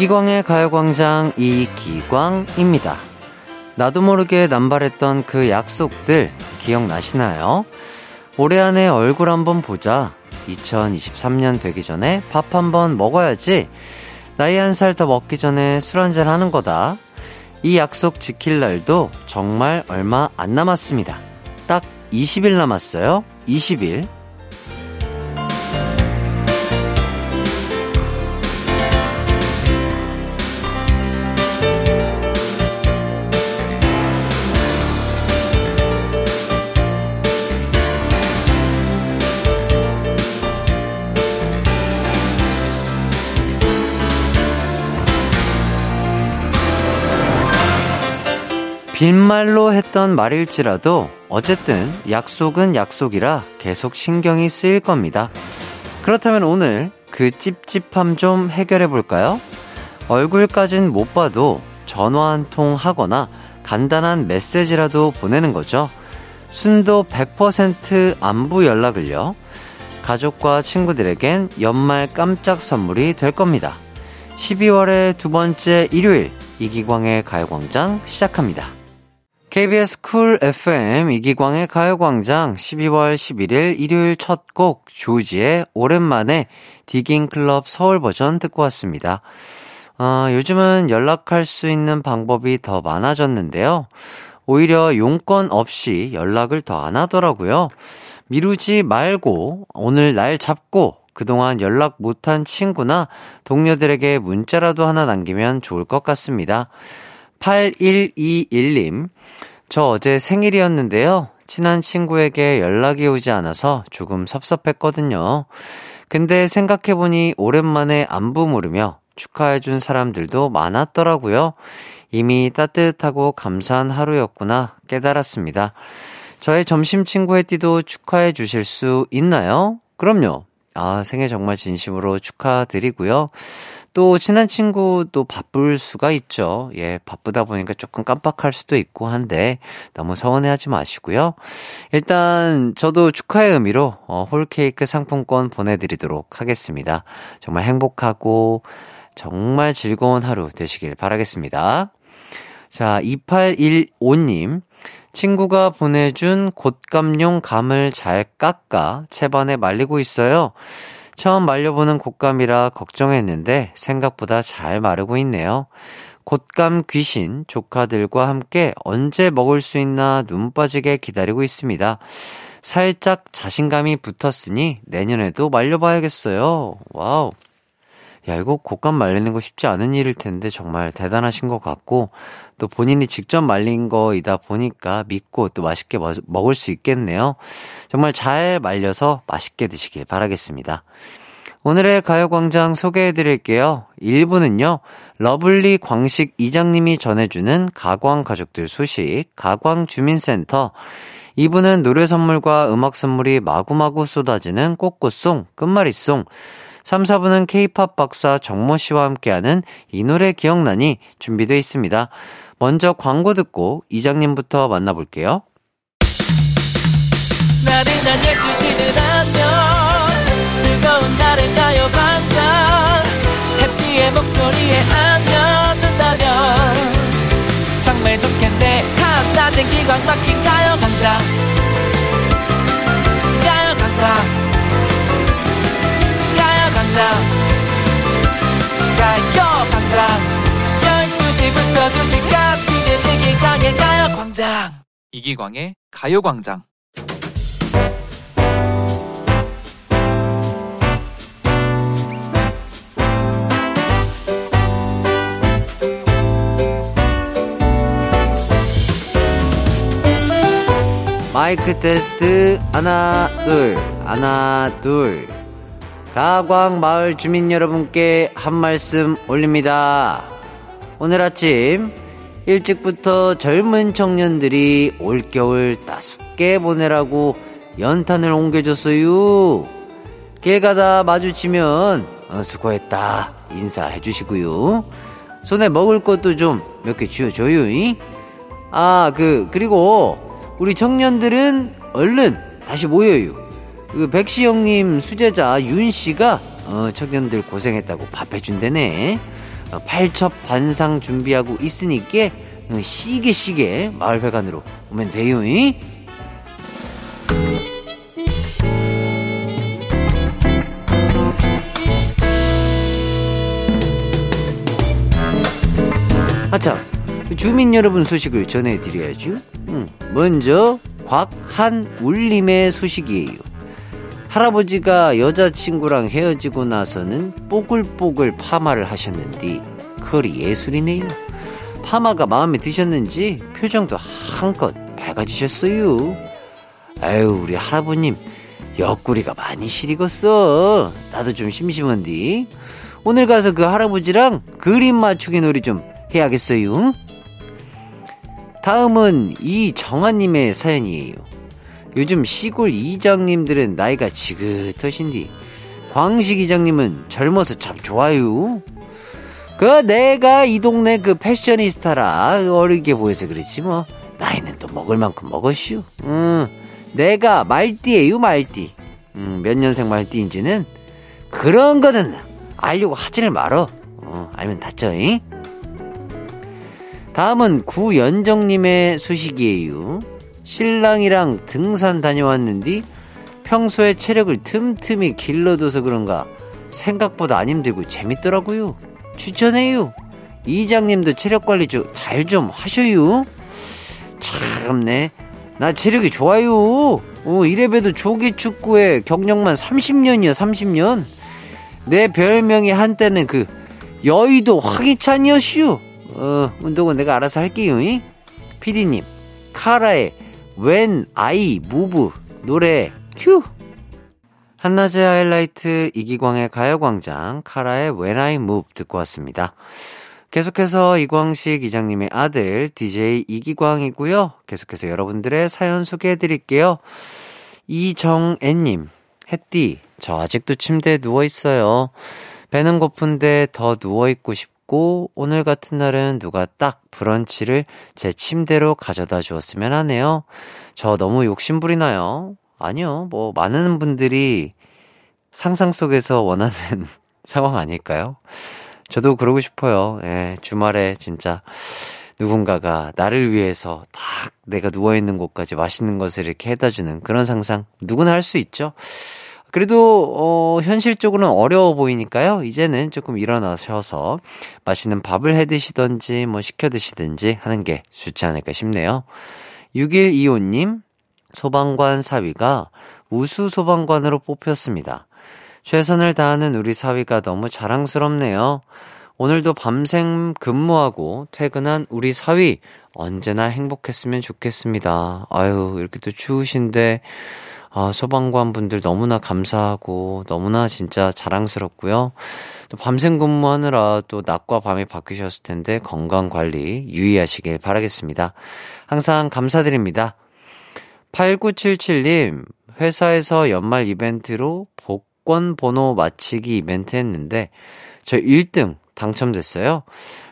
이기광의 가요광장 이기광입니다. 나도 모르게 남발했던 그 약속들 기억나시나요? 올해 안에 얼굴 한번 보자. 2023년 되기 전에 밥 한번 먹어야지. 나이 한 살 더 먹기 전에 술 한잔 하는 거다. 이 약속 지킬 날도 정말 얼마 안 남았습니다. 딱 20일 남았어요. 20일. 빈말로 했던 말일지라도 어쨌든 약속은 약속이라 계속 신경이 쓰일 겁니다. 그렇다면 오늘 그 찝찝함 좀 해결해 볼까요? 얼굴까진 못 봐도 전화 한 통 하거나 간단한 메시지라도 보내는 거죠. 순도 100% 안부 연락을요. 가족과 친구들에겐 연말 깜짝 선물이 될 겁니다. 12월의 두 번째 일요일 이기광의 가요광장 시작합니다. KBS Cool FM 이기광의 가요광장 12월 11일 일요일 첫 곡 조지의 오랜만에 Digging Club 서울 버전 듣고 왔습니다. 어, 요즘은 연락할 수 있는 방법이 더 많아졌는데요. 오히려 용건 없이 연락을 더 안 하더라고요. 미루지 말고 오늘 날 잡고 그동안 연락 못한 친구나 동료들에게 문자라도 하나 남기면 좋을 것 같습니다. 8121님, 저 어제 생일이었는데요. 친한 친구에게 연락이 오지 않아서 조금 섭섭했거든요. 근데 생각해보니 오랜만에 안부 물으며 축하해준 사람들도 많았더라고요. 이미 따뜻하고 감사한 하루였구나 깨달았습니다. 저의 점심 친구의 띠도 축하해 주실 수 있나요? 그럼요. 아, 생일 정말 진심으로 축하드리고요. 또 친한 친구도 바쁠 수가 있죠. 예, 바쁘다 보니까 조금 깜빡할 수도 있고 한데 너무 서운해하지 마시고요. 일단 저도 축하의 의미로 어, 홀케이크 상품권 보내드리도록 하겠습니다. 정말 행복하고 정말 즐거운 하루 되시길 바라겠습니다. 자, 2815님. 친구가 보내준 곶감용 감을 잘 깎아 채반에 말리고 있어요. 처음 말려보는 곶감이라 걱정했는데 생각보다 잘 마르고 있네요. 곶감 귀신 조카들과 함께 언제 먹을 수 있나 눈 빠지게 기다리고 있습니다. 살짝 자신감이 붙었으니 내년에도 말려봐야겠어요. 와우. 야, 이거 곶감 말리는 거 쉽지 않은 일일 텐데 정말 대단하신 것 같고 또 본인이 직접 말린 거이다 보니까 믿고 또 맛있게 먹을 수 있겠네요. 정말 잘 말려서 맛있게 드시길 바라겠습니다. 오늘의 가요광장 소개해 드릴게요. 1부는요, lovely 광식 이장님이 전해주는 가광 가족들 소식, 가광 주민센터. 2부는 노래 선물과 음악 선물이 마구마구 쏟아지는 꼬꼬송, 끝말잇송. 3, 4부는 케이팝 박사 정모 씨와 함께하는 이 노래 기억나니 준비되어 있습니다. 먼저 광고 듣고 이장님부터 만나볼게요. 나른한 12시는 안녕 즐거운 날을 가요 반짝 해피의 목소리에 안겨준다면 정말 좋겠네 한낮엔 기광 막힌 가요 강장 가요 강장 강장 가요 강장. 12시부터 2시까지 이기광의 가요광장. 이기광의 가요광장. 마이크 테스트 하나 둘. 하나 둘 가광 마을 주민 여러분께 한 말씀 올립니다. 오늘 아침 일찍부터 젊은 청년들이 올겨울 따숩게 보내라고 연탄을 옮겨줬어요. 길 가다 마주치면 어, 수고했다 인사해 주시고요. 손에 먹을 것도 좀 몇 개 쥐어줘요. 아, 그, 그리고 우리 청년들은 얼른 다시 모여요. 그 백 씨 형님 수제자 윤 씨가 어, 청년들 고생했다고 밥 해준대네. 팔첩 반상 준비하고 있으니까 싸게 싸게 마을회관으로 오면 돼요. 이? 아참 주민 여러분 소식을 전해드려야죠. 음, 먼저 곽한울림의 소식이에요. 할아버지가 여자친구랑 헤어지고 나서는 뽀글뽀글 파마를 하셨는데 컬이 예술이네요. 파마가 마음에 드셨는지 표정도 한껏 밝아지셨어요. 아유 우리 할아버님 옆구리가 많이 시리겠어. 나도 좀 심심한데 오늘 가서 그 할아버지랑 그림 맞추기 놀이 좀 해야겠어요. 다음은 이정아님의 사연이에요. 요즘 시골 이장님들은 나이가 지긋하신디 광식 이장님은 젊어서 참 좋아요. 그 내가 이 동네 그 패셔니스타라 어리게 보여서 그렇지 뭐 나이는 또 먹을 만큼 먹었슈. 응, 내가 말띠예요 말띠. 음, 몇 년생 말띠인지는 그런 거는 알려고 하지를 말어. 어, 알면 다쳐. 잉? 다음은 구연정님의 소식이에요. 신랑이랑 등산 다녀왔는데 평소에 체력을 틈틈이 길러둬서 그런가 생각보다 안 힘들고 재밌더라고요. 추천해요. 이장님도 체력 관리 잘좀 하셔요. 참네. 나 체력이 좋아요. 어, 이래봬도 조기 축구에 경력만 30년이야, 30년. 내 별명이 한때는 그 여의도 화기찬이었슈. 어, 운동은 내가 알아서 할게요. 피디님, 카라의 When I Move 노래 큐! 한낮의 하이라이트 이기광의 가요광장 카라의 When I Move 듣고 왔습니다. 계속해서 이광식 이장님의 아들 DJ 이기광이고요. 계속해서 여러분들의 사연 소개해 드릴게요. 이정애님, 햇띠, 저 아직도 침대에 누워 있어요. 배는 고픈데 더 누워 있고 싶고 있고 오늘 같은 날은 누가 딱 브런치를 제 침대로 가져다 주었으면 하네요. 저 너무 욕심부리나요? 아니요. 뭐 많은 분들이 상상 속에서 원하는 상황 아닐까요? 저도 그러고 싶어요. 예, 주말에 진짜 누군가가 나를 위해서 딱 내가 누워있는 곳까지 맛있는 것을 이렇게 해다 주는 그런 상상 누구나 할 수 있죠. 그래도 어 현실적으로는 어려워 보이니까요. 이제는 조금 일어나셔서 맛있는 밥을 해 드시던지 뭐 시켜 드시든지 하는 게 좋지 않을까 싶네요. 6125님 소방관 사위가 우수 소방관으로 뽑혔습니다. 최선을 다하는 우리 사위가 너무 자랑스럽네요. 오늘도 밤샘 근무하고 퇴근한 우리 사위 언제나 행복했으면 좋겠습니다. 아유, 이렇게 또 추우신데 아, 소방관 분들 너무나 감사하고 너무나 진짜 자랑스럽고요. 또 밤샘 근무하느라 또 낮과 밤이 바뀌셨을 텐데 건강 관리 유의하시길 바라겠습니다. 항상 감사드립니다. 8977님, 회사에서 연말 이벤트로 복권 번호 맞히기 이벤트 했는데 저 1등 당첨됐어요.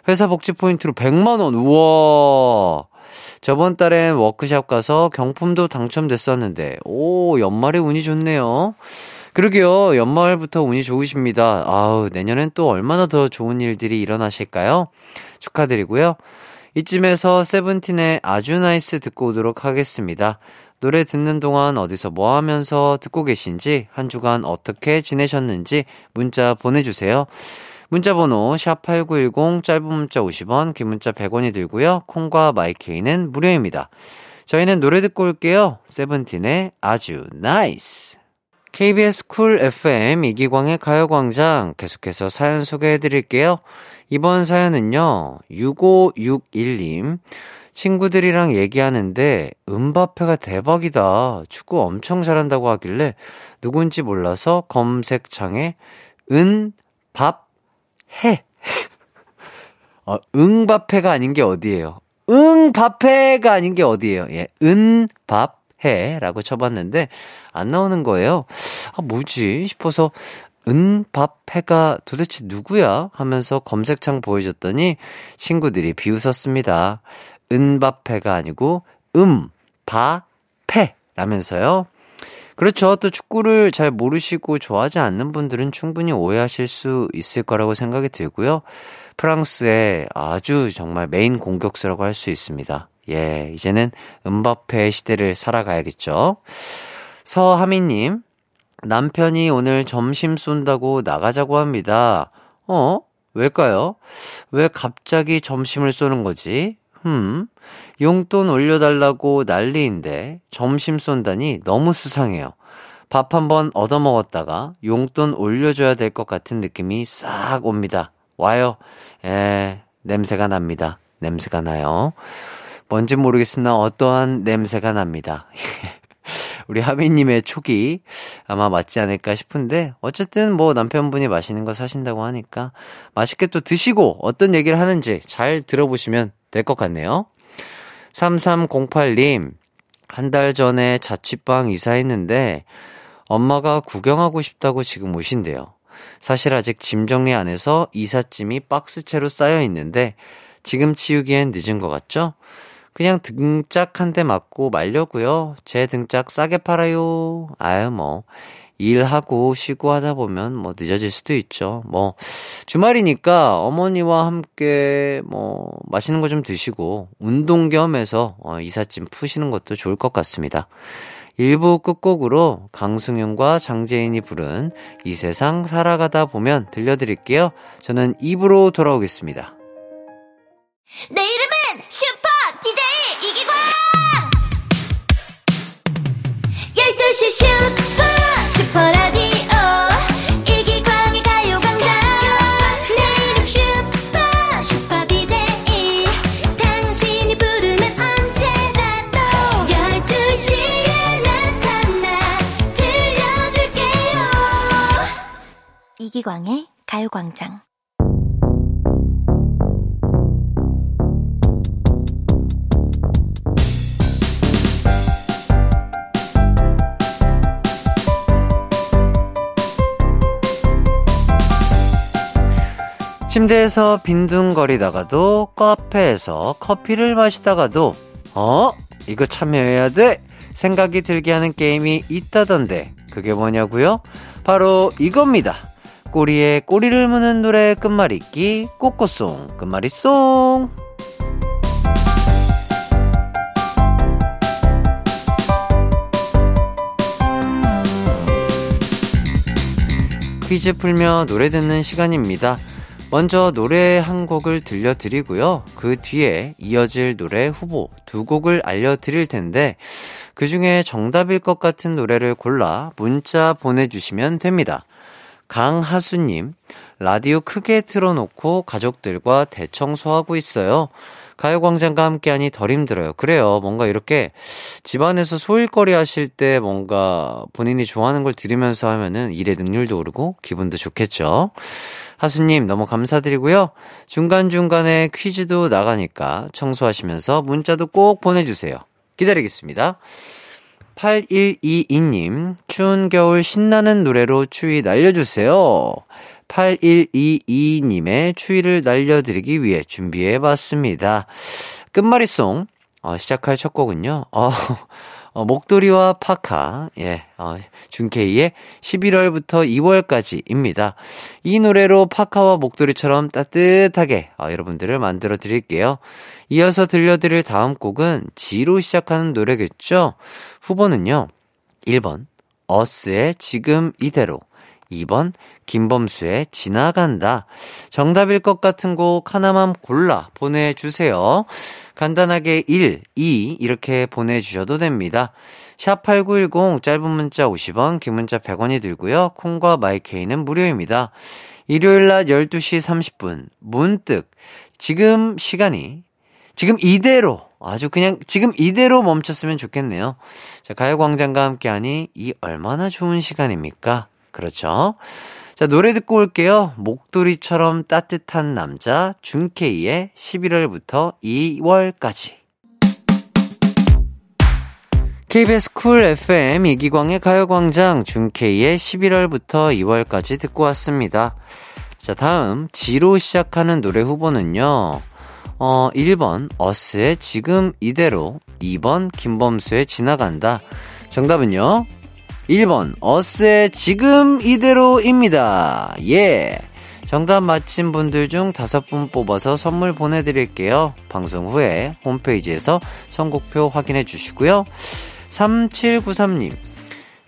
회사 복지 포인트로 100만 원, 우와! 저번 달엔 워크샵 가서 경품도 당첨됐었는데, 오, 연말에 운이 좋네요. 그러게요. 연말부터 운이 좋으십니다. 아우, 내년엔 또 얼마나 더 좋은 일들이 일어나실까요? 축하드리고요. 이쯤에서 세븐틴의 아주 nice 듣고 오도록 하겠습니다. 노래 듣는 동안 어디서 뭐 하면서 듣고 계신지, 한 주간 어떻게 지내셨는지 문자 보내주세요. 문자번호 샵8910 짧은 문자 50원, 긴 문자 100원이 들고요. 콩과 my K는 무료입니다. 저희는 노래 듣고 올게요. 세븐틴의 아주 nice. KBS Cool FM 이기광의 가요광장 계속해서 사연 소개해 드릴게요. 이번 사연은요, 6561님. 친구들이랑 얘기하는데 음바페가 대박이다. 축구 엄청 잘한다고 하길래 누군지 몰라서 검색창에 은, 밥, 해. 어, 응밥해가 아닌 게 어디예요? 응밥해가 아닌 게 어디예요? 예, 은밥해라고 쳐봤는데 안 나오는 거예요. 아, 뭐지 싶어서 은밥해가 도대체 누구야? 하면서 검색창 보여줬더니 친구들이 비웃었습니다. 은밥해가 아니고 음바패 라면서요. 그렇죠. 또 축구를 잘 모르시고 좋아하지 않는 분들은 충분히 오해하실 수 있을 거라고 생각이 들고요. 프랑스의 아주 정말 메인 공격수라고 할 수 있습니다. 예, 이제는 은바페 시대를 살아가야겠죠. 서하미님, 남편이 오늘 점심 쏜다고 나가자고 합니다. 어? 왜일까요? 왜 갑자기 점심을 쏘는 거지? 흠, 용돈 올려달라고 난리인데 점심 쏜다니 너무 수상해요. 밥 한번 얻어먹었다가 용돈 올려줘야 될 것 같은 느낌이 싹 옵니다. 와요. 에, 냄새가 납니다. 냄새가 나요. 뭔지 모르겠으나 어떠한 냄새가 납니다. 우리 하미님의 촉이 아마 맞지 않을까 싶은데, 어쨌든 뭐 남편분이 맛있는 거 사신다고 하니까 맛있게 또 드시고 어떤 얘기를 하는지 잘 들어보시면 될 것 같네요. 3308님, 한 달 전에 자취방 이사했는데, 엄마가 구경하고 싶다고 지금 오신대요. 사실 아직 짐 정리 안 해서 이삿짐이 박스채로 쌓여 있는데, 지금 치우기엔 늦은 것 같죠? 그냥 등짝 한 대 맞고 말려고요. 제 등짝 싸게 팔아요. 아유 뭐 일하고 쉬고 하다 보면 뭐 늦어질 수도 있죠. 뭐 주말이니까 어머니와 함께 뭐 맛있는 거 좀 드시고 운동 겸해서 어, 이삿짐 푸시는 것도 좋을 것 같습니다. 1부 끝곡으로 강승윤과 장재인이 부른 이 세상 살아가다 보면 들려드릴게요. 저는 2부로 돌아오겠습니다. 내 이름은 슈퍼 DJ 이기광 12시 슈 이기광의 가요광장 침대에서 빈둥거리다가도 카페에서 커피를 마시다가도 어? 이거 참여해야 돼? 생각이 들게 하는 게임이 있다던데 그게 뭐냐고요? 바로 이겁니다. 꼬리에 꼬리를 무는 노래 끝말잇기 꼬꼬송 끝말잇송 퀴즈 풀며 노래 듣는 시간입니다. 먼저 노래 한 곡을 들려드리고요. 그 뒤에 이어질 노래 후보 두 곡을 알려드릴 텐데, 그 중에 정답일 것 같은 노래를 골라 문자 보내주시면 됩니다. 강하수님, 라디오 크게 틀어놓고 가족들과 대청소하고 있어요. 가요광장과 함께하니 덜 힘들어요. 그래요. 뭔가 이렇게 집안에서 소일거리 하실 때 뭔가 본인이 좋아하는 걸 들으면서 하면은 일의 능률도 오르고 기분도 좋겠죠. 하수님 너무 감사드리고요. 중간중간에 퀴즈도 나가니까 청소하시면서 문자도 꼭 보내주세요. 기다리겠습니다. 8122님, 추운 겨울 신나는 노래로 추위 날려주세요. 8122님의 추위를 날려드리기 위해 준비해봤습니다. 끝말잇송, 어, 시작할 첫 곡은요, 어, 어, 목도리와 파카, 예, 어, 준케이의 11월부터 2월까지입니다. 이 노래로 파카와 목도리처럼 따뜻하게 어, 여러분들을 만들어 드릴게요. 이어서 들려드릴 다음 곡은 G로 시작하는 노래겠죠? 후보는요, 1번, 어스의 지금 이대로, 2번, 김범수의 지나간다. 정답일 것 같은 곡 하나만 골라 보내주세요. 간단하게 1, 2 이렇게 보내주셔도 됩니다. 샵8910 짧은 문자 50원, 긴 문자 100원이 들고요. 콩과 마이케이는 무료입니다. 일요일 낮 12시 30분 문득 지금 시간이 지금 이대로 아주 그냥 지금 이대로 멈췄으면 좋겠네요. 자, 가요광장과 함께하니 이 얼마나 좋은 시간입니까? 그렇죠. 자, 노래 듣고 올게요. 목도리처럼 따뜻한 남자, 준케이의 11월부터 2월까지. KBS 쿨 FM 이기광의 가요광장 준케이의 11월부터 2월까지 듣고 왔습니다. 자, 다음, 지로 시작하는 노래 후보는요. 어, 1번, 어스의 지금 이대로, 2번, 김범수의 지나간다. 정답은요? 1번, 어스의 지금 이대로입니다. 예. 정답 맞힌 분들 중 다섯 분 뽑아서 선물 보내드릴게요. 방송 후에 홈페이지에서 선곡표 확인해 주시고요. 3793님.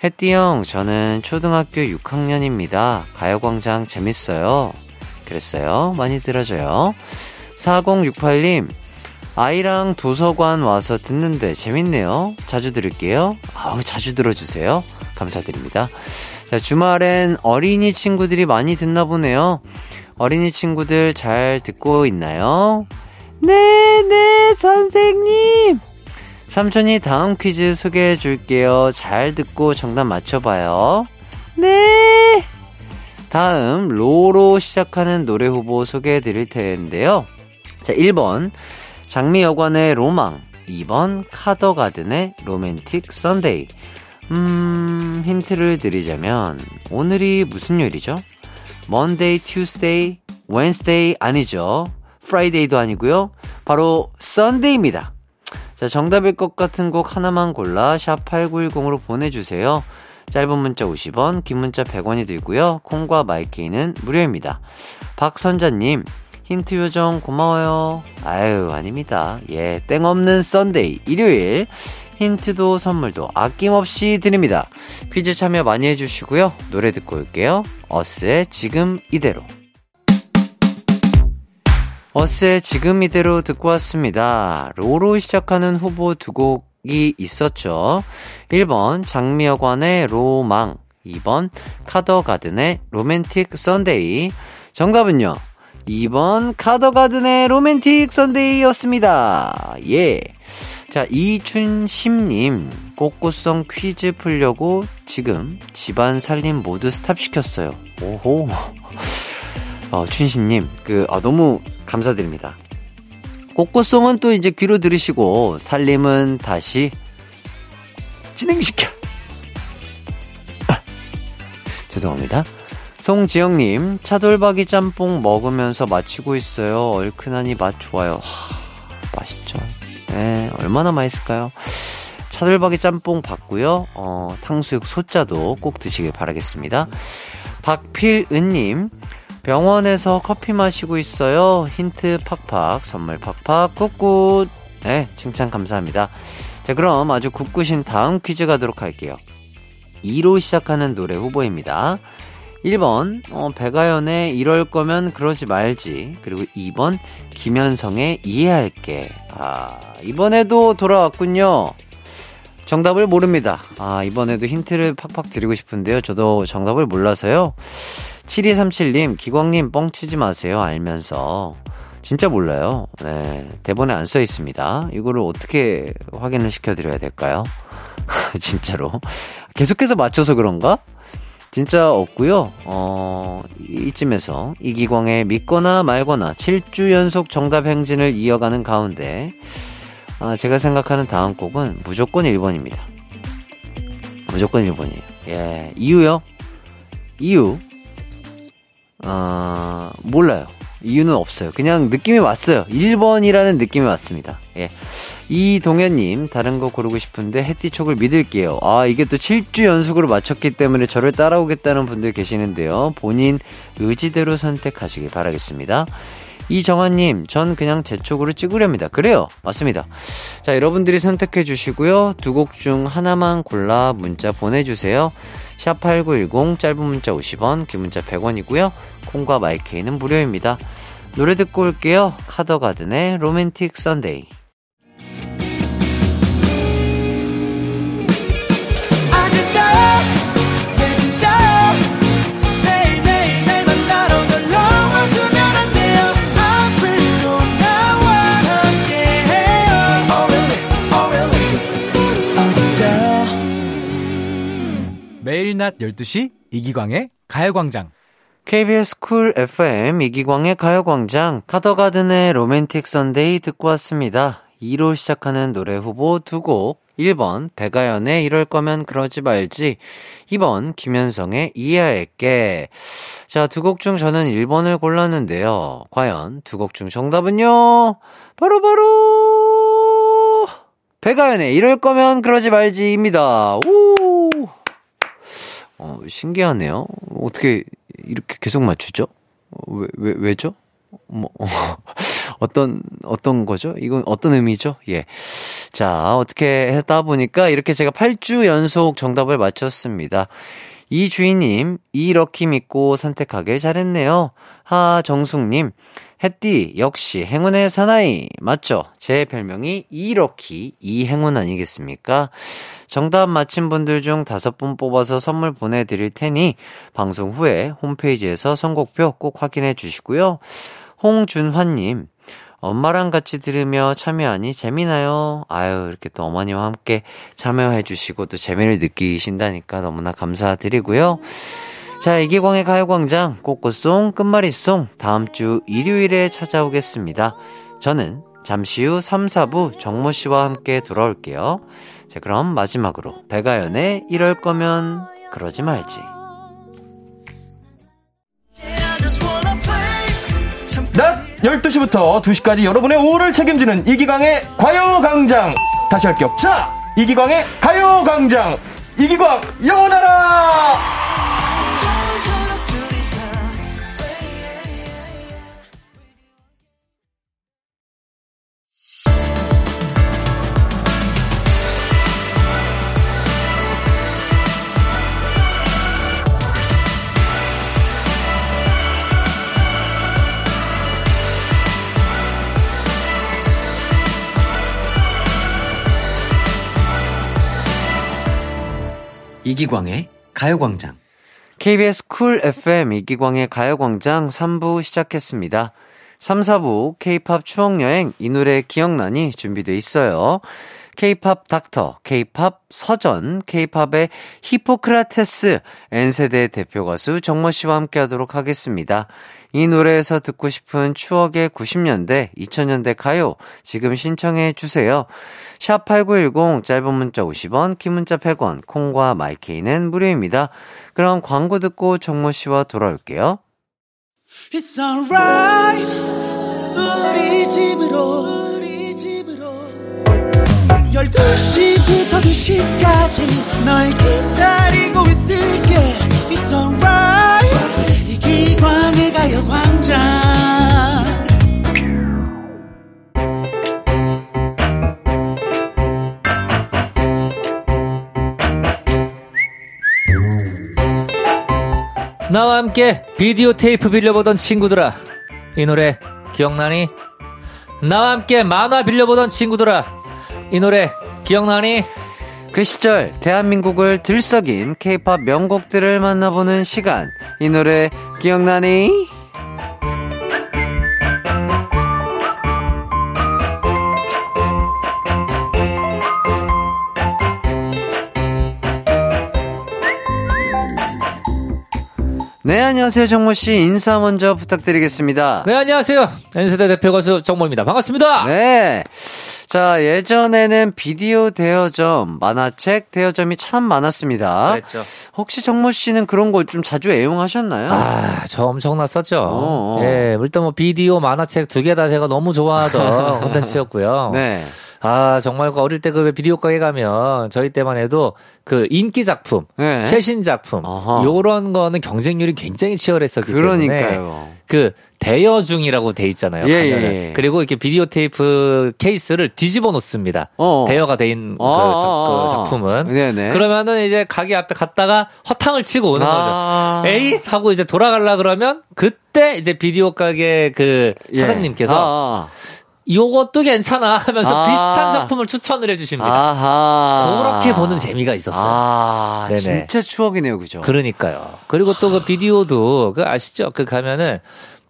혜띠형, 저는 초등학교 6학년입니다. 가요광장 재밌어요. 그랬어요. 많이 들어줘요. 4068님, 아이랑 도서관 와서 듣는데 재밌네요. 자주 들을게요. 아우, 자주 들어주세요. 감사드립니다. 자, 주말엔 어린이 친구들이 많이 듣나 보네요. 어린이 친구들 잘 듣고 있나요? 네, 네, 선생님! 삼촌이 다음 퀴즈 소개해 줄게요. 잘 듣고 정답 맞춰봐요. 네! 다음, 로로 시작하는 노래 후보 소개해 드릴 텐데요. 자, 1번, 장미여관의 로망. 2번, 카더가든의 Romantic Sunday. 음, 힌트를 드리자면, 오늘이 무슨 요일이죠? Monday, Tuesday, Wednesday 아니죠. Friday도 아니고요. 바로 Sunday입니다. 자, 정답일 것 같은 곡 하나만 골라 샵 8910으로 보내 주세요. 짧은 문자 50원, 긴 문자 100원이 들고요. 콩과 my K는 무료입니다. 박선자님, 힌트 요정 고마워요. 아유, 아닙니다. 예, 땡없는 Sunday, 일요일. 힌트도 선물도 아낌없이 드립니다. 퀴즈 참여 많이 해주시고요. 노래 듣고 올게요. 어스의 지금 이대로. 어스의 지금 이대로 듣고 왔습니다. 로로 시작하는 후보 두 곡이 있었죠. 1번 장미여관의 로망, 2번 카더가든의 Romantic Sunday. 정답은요. 2번 카더가든의 Romantic Sunday였습니다. 예. 자, 이춘심님, 꽃꽃송 퀴즈 풀려고 지금 집안 살림 모두 스탑시켰어요. 오호. 어, 춘신님, 그, 아, 너무 감사드립니다. 꽃꽃송은 또 이제 귀로 들으시고, 살림은 다시 진행시켜. 아, 죄송합니다. 송지영님, 차돌박이 짬뽕 먹으면서 마치고 있어요. 얼큰하니 맛 좋아요. 하, 맛있죠. 네, 얼마나 맛있을까요? 차돌박이 짬뽕 받고요. 어, 탕수육 소자도 꼭 드시길 바라겠습니다. 박필은님, 병원에서 커피 마시고 있어요. 힌트 팍팍, 선물 팍팍, good good. 네, 칭찬 감사합니다. 자, 그럼 아주 good good인 다음 퀴즈 가도록 할게요. 2로 시작하는 노래 후보입니다. 1번, 어, 백아연의 이럴 거면 그러지 말지. 그리고 2번, 김현성의 이해할게. 아, 이번에도 돌아왔군요. 정답을 모릅니다. 아, 이번에도 힌트를 팍팍 드리고 싶은데요. 저도 정답을 몰라서요. 7237님, 기광님 뻥치지 마세요. 알면서. 진짜 몰라요. 네. 대본에 안 써 있습니다. 이거를 어떻게 확인을 시켜드려야 될까요? 진짜로. 계속해서 맞춰서 그런가? 진짜 없고요. 어, 이쯤에서 이기광의 믿거나 말거나 7주 연속 정답 행진을 이어가는 가운데 아, 제가 생각하는 다음 곡은 무조건 1번입니다. 무조건 1번이에요. 예. 이유요? 이유? 어, 몰라요. 이유는 없어요. 그냥 느낌이 왔어요. 1번이라는 느낌이 왔습니다. 예. 이동현님, 다른 거 고르고 싶은데 해띠촉을 믿을게요. 아, 이게 또 7주 연속으로 맞췄기 때문에 저를 따라오겠다는 분들 계시는데요. 본인 의지대로 선택하시길 바라겠습니다. 이정환님, 전 그냥 제 쪽으로 찍으렵니다. 그래요. 맞습니다. 자, 여러분들이 선택해 주시고요. 두 곡 중 하나만 골라 문자 보내주세요. 샵8910, 짧은 문자 50원, 긴 문자 100원이고요. 콩과 마이케이는 무료입니다. 노래 듣고 올게요. 카더가든의 Romantic Sunday. 낮 12시 이기광의 가요광장. KBS Cool FM 이기광의 가요광장 카더가든의 Romantic Sunday 듣고 왔습니다. 2로 시작하는 노래 후보 두 곡. 1번 백아연의 이럴 거면 그러지 말지. 2번 김현성의 이해할게. 자 두 곡 중 저는 1번을 골랐는데요. 과연 두 곡 중 정답은요? 바로바로! 바로 배가연의 이럴 거면 그러지 말지입니다. 오 어, 신기하네요 어떻게 이렇게 계속 맞추죠? 왜, 왜, 왜죠? 뭐, 어떤, 어떤 거죠? 이건 어떤 의미죠? 예. 자, 어떻게 했다 보니까 이렇게 제가 8주 연속 정답을 맞췄습니다. 이 주인님, 이 럭키 믿고 선택하길 잘했네요. 하 정숙님, 햇띠, 역시 행운의 사나이. 맞죠? 제 별명이 이럭키, 이행운 아니겠습니까? 정답 맞힌 분들 중 다섯 분 뽑아서 선물 보내드릴 테니 방송 후에 홈페이지에서 선곡표 꼭 확인해 주시고요. 홍준환님, 엄마랑 같이 들으며 참여하니 재미나요? 아유, 이렇게 또 어머니와 함께 참여해 주시고 또 재미를 느끼신다니까 너무나 감사드리고요. 자, 이기광의 가요광장, 꽃꽃송, 끝말잇송, 다음 주 일요일에 찾아오겠습니다. 저는 잠시 후 3, 4부 정모 씨와 함께 돌아올게요. 자, 그럼 마지막으로 배가연의 이럴 거면 그러지 말지. 낮 12시부터 2시까지 여러분의 오후를 책임지는 이기광의 과요광장 다시 할게요 자 이기광의 가요광장 이기광 영원하라 이기광의 가요광장. KBS Cool FM 이기광의 가요광장 3부 시작했습니다. 3, 4부 K-팝 추억여행 이 노래 기억나니 준비돼 있어요. K-팝 닥터, K-팝 surgeon, K-팝의 히포크라테스, N세대 대표 가수 정모 씨와 함께 하도록 하겠습니다. 이 노래에서 듣고 싶은 추억의 90년대, 2000년대 가요 지금 신청해 주세요. 샵 8910 짧은 문자 50원, 긴 문자 100원, 콩과 마이케이는 무료입니다. 그럼 광고 듣고 정모 씨와 돌아올게요. 우리 집으로 우리 집으로 12시부터 2시까지 널 기다리고 있을게 It's alright 이 기광의 나와 함께 비디오 테이프 빌려보던 친구들아 이 노래 기억나니? 나와 함께 만화 빌려보던 친구들아 이 노래 기억나니? 그 시절 대한민국을 들썩인 케이팝 명곡들을 만나보는 시간. 이 노래 기억나니? 네, 안녕하세요. 정모 씨. 인사 먼저 부탁드리겠습니다. 네 안녕하세요 N세대 대표 가수 정모입니다 반갑습니다 네. 자, 예전에는 비디오 대여점, 만화책 대여점이 참 많았습니다. 그랬죠. 혹시 정모 씨는 그런 거 좀 자주 애용하셨나요? 아, 저 엄청났었죠. 어, 어. 예, 일단 뭐 비디오, 만화책 두 개 다 제가 너무 좋아하던 콘텐츠였고요. 네. 아, 정말 그 어릴 때 그 비디오 가게 가면 저희 때만 해도 그 인기 작품, 네. 최신 작품. 요런 거는 경쟁률이 굉장히 치열했었기 때문에 그러니까요. 그 대여 중이라고 돼 있잖아요. 예. 예, 예. 그리고 이렇게 비디오 테이프 케이스를 뒤집어 놓습니다. 어. 대여가 돼인 그, 어, 작- 어, 그 어. 작품은. 네네. 그러면은 이제 가게 앞에 갔다가 허탕을 치고 오는 아. 거죠. 에이 하고 이제 돌아가려 그러면 그때 이제 비디오 가게 그 예. 사장님께서 아, 요것도 괜찮아 하면서 아. 비슷한 작품을 추천을 해주십니다. 아하. 그렇게 보는 재미가 있었어요. 아, 네네. 진짜 추억이네요, 그죠? 그러니까요. 그리고 또 그 비디오도 그 아시죠? 그 가면은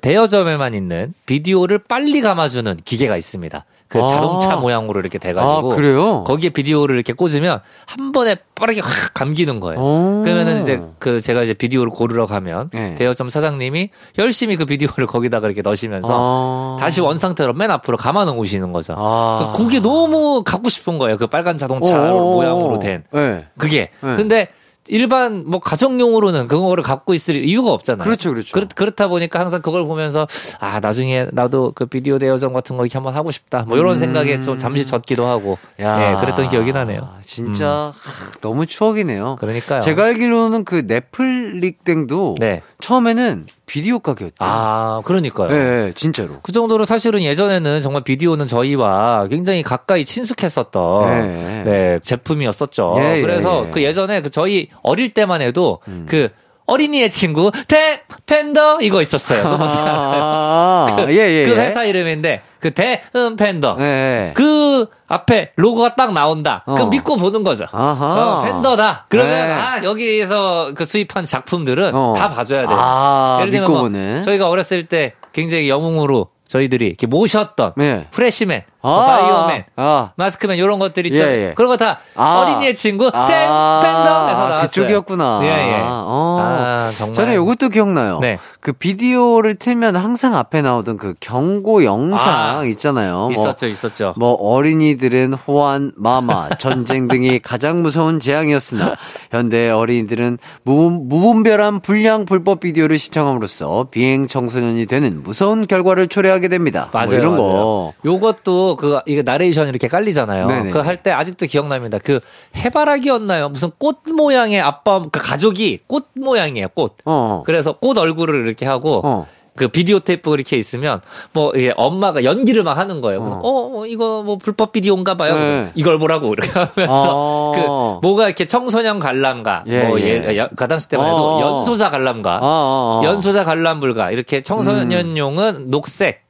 대여점에만 있는 비디오를 빨리 감아주는 기계가 있습니다. 그 아. 자동차 모양으로 이렇게 돼가지고 아, 그래요? 거기에 비디오를 이렇게 꽂으면 한 번에 빠르게 확 감기는 거예요. 오. 그러면은 이제 그 제가 이제 비디오를 고르러 가면 네. 대여점 사장님이 열심히 그 비디오를 거기다가 이렇게 넣으시면서 아. 다시 원 상태로 맨 앞으로 감아 놓으시는 거죠. 아. 그게 너무 갖고 싶은 거예요. 그 빨간 자동차 오. 모양으로 된 네. 그게. 네. 근데 일반 뭐 가정용으로는 그거를 갖고 있을 이유가 없잖아요. 그렇죠, 그렇죠. 그렇, 그렇다 보니까 항상 그걸 보면서 아 나중에 나도 그 비디오 대여점 같은 거 이렇게 한번 하고 싶다. 뭐 이런 음. 생각에 좀 잠시 젖기도 하고. 야. 예, 그랬던 기억이 나네요. 음. 진짜 하, 너무 추억이네요. 그러니까요. 제가 알기로는 그 넷플릭 땡도 네. 처음에는 비디오 가게였대요. 아, 그러니까요. 예, 예, 진짜로. 그 정도로 사실은 예전에는 정말 비디오는 저희와 굉장히 가까이 친숙했었던 네. 네, 제품이었었죠. 예, 예, 그래서 예. 그 예전에 그 저희 어릴 때만 해도 그 어린이의 친구 대 팬더 이거 있었어요. 아, 그, 예, 예. 그 예. 회사 이름인데 그 대음 팬더. 예, 예. 그 앞에 로고가 딱 나온다. 어. 그럼 믿고 보는 거죠. 어, 팬더다. 그러면 네. 아 여기에서 그 수입한 작품들은 어. 다 봐줘야 돼요. 아, 예를 들면 뭐. 저희가 어렸을 때 굉장히 영웅으로 저희들이 이렇게 모셨던 네. 프레시맨, 아, 뭐 바이오맨, 아. 마스크맨 이런 것들 있죠. 예, 예. 그런 거다 아. 어린이의 친구 아, 팬 팬덤에서 나왔어요. 그쪽이었구나. 예, 예. 어. 아, 정말. 저는 이것도 기억나요. 네. 그 비디오를 틀면 항상 앞에 나오던 그 경고 영상 아, 있잖아요. 뭐, 있었죠, 있었죠. 뭐 어린이들은 호환, 마마, 전쟁 등이 가장 무서운 재앙이었으나 현대 어린이들은 무, 무분 별한 불량 불법 비디오를 시청함으로써 비행 청소년이 되는 무서운 결과를 초래하게 됩니다. 뭐 맞아요. 이런 맞아요. 거. 요것도 그 이게 나레이션 이렇게 깔리잖아요. 그 할 때 아직도 기억납니다. 그 해바라기였나요? 무슨 꽃 모양의 아빠 그 가족이 꽃 모양이에요. 꽃. 어. 그래서 꽃 얼굴을 이렇게 하고 어. 그 비디오 테이프 이렇게 있으면 뭐 이게 엄마가 연기를 막 하는 거예요. 그래서 어, 어, 이거 뭐 불법 비디오인가 봐요. 네. 이걸 보라고 이렇게 하면서 어. 그 뭐가 이렇게 청소년 관람가 예, 뭐 예. 예, 그 당시 때만 해도 어. 연소자 관람가 어, 어, 어. 연소자 관람불가 이렇게 청소년용은 녹색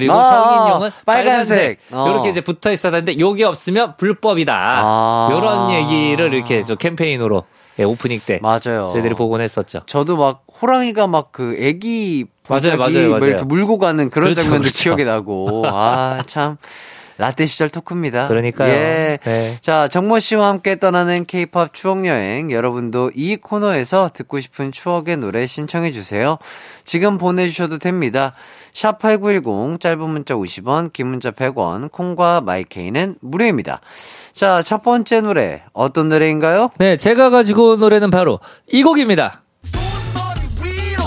그리고 아, 성인용은 빨간색. 빨간색, 어. 이렇게 이제 붙어 있어야 되는데 요게 없으면 불법이다 아. 이런 얘기를 이렇게 저 캠페인으로 예, 오프닝 때 맞아요. 저희들이 보곤 했었죠. 저도 막 호랑이가 막 그 애기 맞아요, 맞아요, 뭐 맞아요. 이렇게 물고 가는 그런 그렇죠, 장면도 그렇죠. 기억이 나고 아 참 라떼 시절 토크입니다. 그러니까요. 예. 네. 자 정모 씨와 함께 떠나는 K-팝 추억 여행 여러분도 이 코너에서 듣고 싶은 추억의 노래 신청해 주세요. 지금 보내 주셔도 됩니다. 샵 #8910 짧은 문자 50원, 긴 문자 100원, 콩과 마이케이는 무료입니다. 자 첫 번째 노래 어떤 노래인가요? 네, 제가 가지고 온 노래는 바로 이 곡입니다.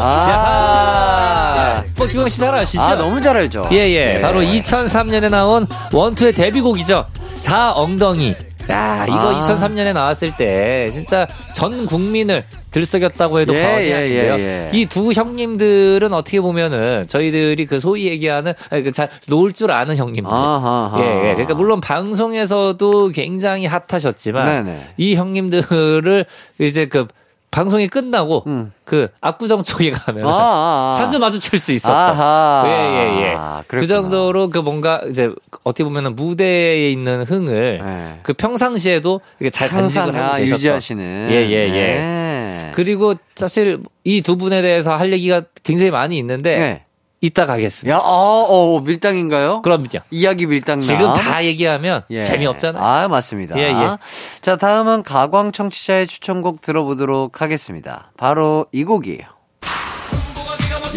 아, 뭐 기광 씨 잘 아시죠? 아 너무 잘 알죠. 예, 예. 네. 바로 2003년에 나온 원투의 데뷔곡이죠. 자, 엉덩이. 야, 이거 아. 2003년에 나왔을 때 진짜 전 국민을 들썩였다고 해도 예, 과언이 예, 아닌데요. 예, 예. 이두 형님들은 어떻게 보면은 저희들이 그 소위 얘기하는 아니, 그잘 놀 줄 아는 형님들. 아하하. 예, 예. 그러니까 물론 방송에서도 굉장히 핫하셨지만 네네. 이 형님들을 이제 그 방송이 끝나고 음. 그 압구정 쪽에 가면 아, 아, 아. 자주 마주칠 수 있었다. 아하. 예, 예, 예. 그랬구나. 그 정도로 그 뭔가 이제 어떻게 보면은 무대에 있는 흥을 네. 그 평상시에도 이게 잘 간직을 하고 아, 계셨던. 유지하시는. 예, 예, 예. 네. 그리고 사실 이 두 분에 대해서 할 얘기가 굉장히 많이 있는데 네. 이따 가겠습니다. 야, 어, 어, 밀당인가요? 그럼요. 이야기 밀당 지금 다 얘기하면 예. 재미없잖아요. 아, 맞습니다. 예, 예. 자, 다음은 가광 청취자의 추천곡 들어보도록 하겠습니다. 바로 이 곡이에요.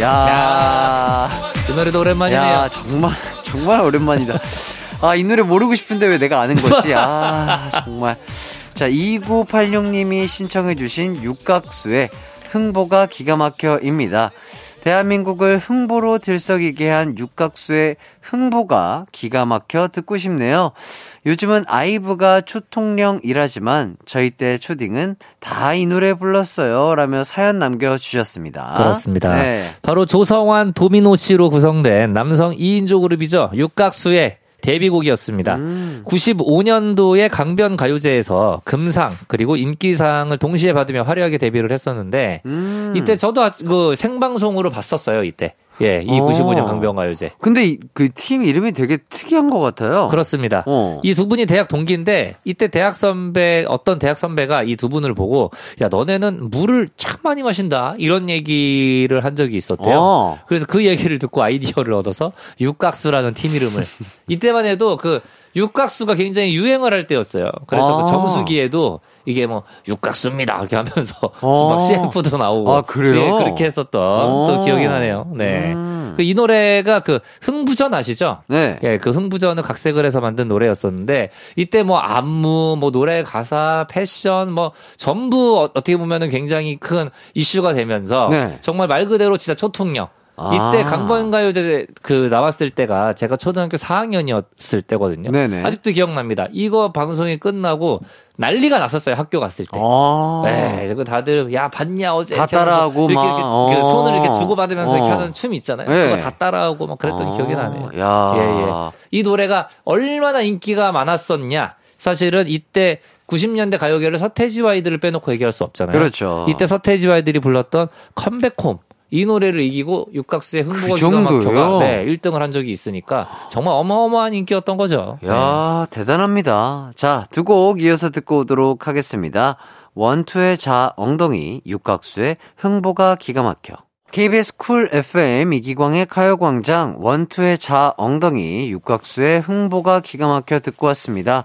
야, 그 노래도 오랜만이네요. 야, 정말, 정말 오랜만이다. 아, 이 노래 모르고 싶은데 왜 내가 아는 거지? 아, 정말. 자, 2986님이 신청해주신 육각수의 흥보가 기가 막혀입니다. 대한민국을 흥보로 들썩이게 한 육각수의 흥보가 기가 막혀 듣고 싶네요. 요즘은 아이브가 초통령이라지만 저희 때 초딩은 다 이 노래 불렀어요. 라며 사연 남겨주셨습니다. 그렇습니다. 네. 바로 조성환 도미노 씨로 구성된 남성 2인조 그룹이죠. 육각수의 데뷔곡이었습니다. 음. 95년도에 강변 가요제에서 금상 그리고 인기상을 동시에 받으며 화려하게 데뷔를 했었는데 음. 이때 저도 아- 그 생방송으로 봤었어요. 이때 예, 이 어. 95년 강변 가요제 근데 그 팀 이름이 되게 특이한 것 같아요. 그렇습니다. 어. 이두 분이 대학 동기인데 이때 대학 선배 어떤 대학 선배가 이 두 분을 보고 야 너네는 물을 참 많이 마신다 이런 얘기를 한 적이 있었대요. 어. 그래서 그 얘기를 듣고 아이디어를 얻어서 육각수라는 팀 이름을 이때만 해도 그 육각수가 굉장히 유행을 할 때였어요. 그래서 아. 그 정수기에도 이게 뭐 육각수입니다 이렇게 하면서 어. 막 CF도 나오고 아, 그래요? 예, 그렇게 했었던 어. 또 기억이 나네요. 네. 음. 그이 노래가 그 흥부전 아시죠? 네. 예, 그 흥부전을 각색을 해서 만든 노래였었는데 이때 뭐 안무, 뭐 노래 가사, 패션 뭐 전부 어- 어떻게 보면은 굉장히 큰 이슈가 되면서 네. 정말 말 그대로 진짜 초통령 아. 이때 강변가요제 그 나왔을 때가 제가 초등학교 4학년이었을 때거든요. 네네. 아직도 기억납니다. 이거 방송이 끝나고 난리가 났었어요. 학교 갔을 때. 아. 네, 그 다들 야 봤냐 어제 다 이렇게 따라하고 이렇게, 막, 이렇게 어. 그 손을 이렇게 주고 받으면서 이렇게 어. 하는 춤 있잖아요. 네. 그거 다 따라하고 막 그랬던 아, 기억이 나네요. 야. 예, 예. 이 노래가 얼마나 인기가 많았었냐? 사실은 이때 90년대 가요계를 서태지와 아이들을 빼놓고 얘기할 수 없잖아요. 그렇죠. 이때 서태지와 아이들이 불렀던 Come Back Home 이 노래를 이기고 육각수의 흥보가 그 기가 정도예요? 막혀가 네, 1등을 한 적이 있으니까 정말 어마어마한 인기였던 거죠. 야, 대단합니다. 자, 두 곡 이어서 듣고 오도록 하겠습니다. 원투의 자 엉덩이, 육각수의 흥보가 기가 막혀. KBS Cool FM 이기광의 가요광장 원투의 자 엉덩이, 육각수의 흥보가 기가 막혀 듣고 왔습니다.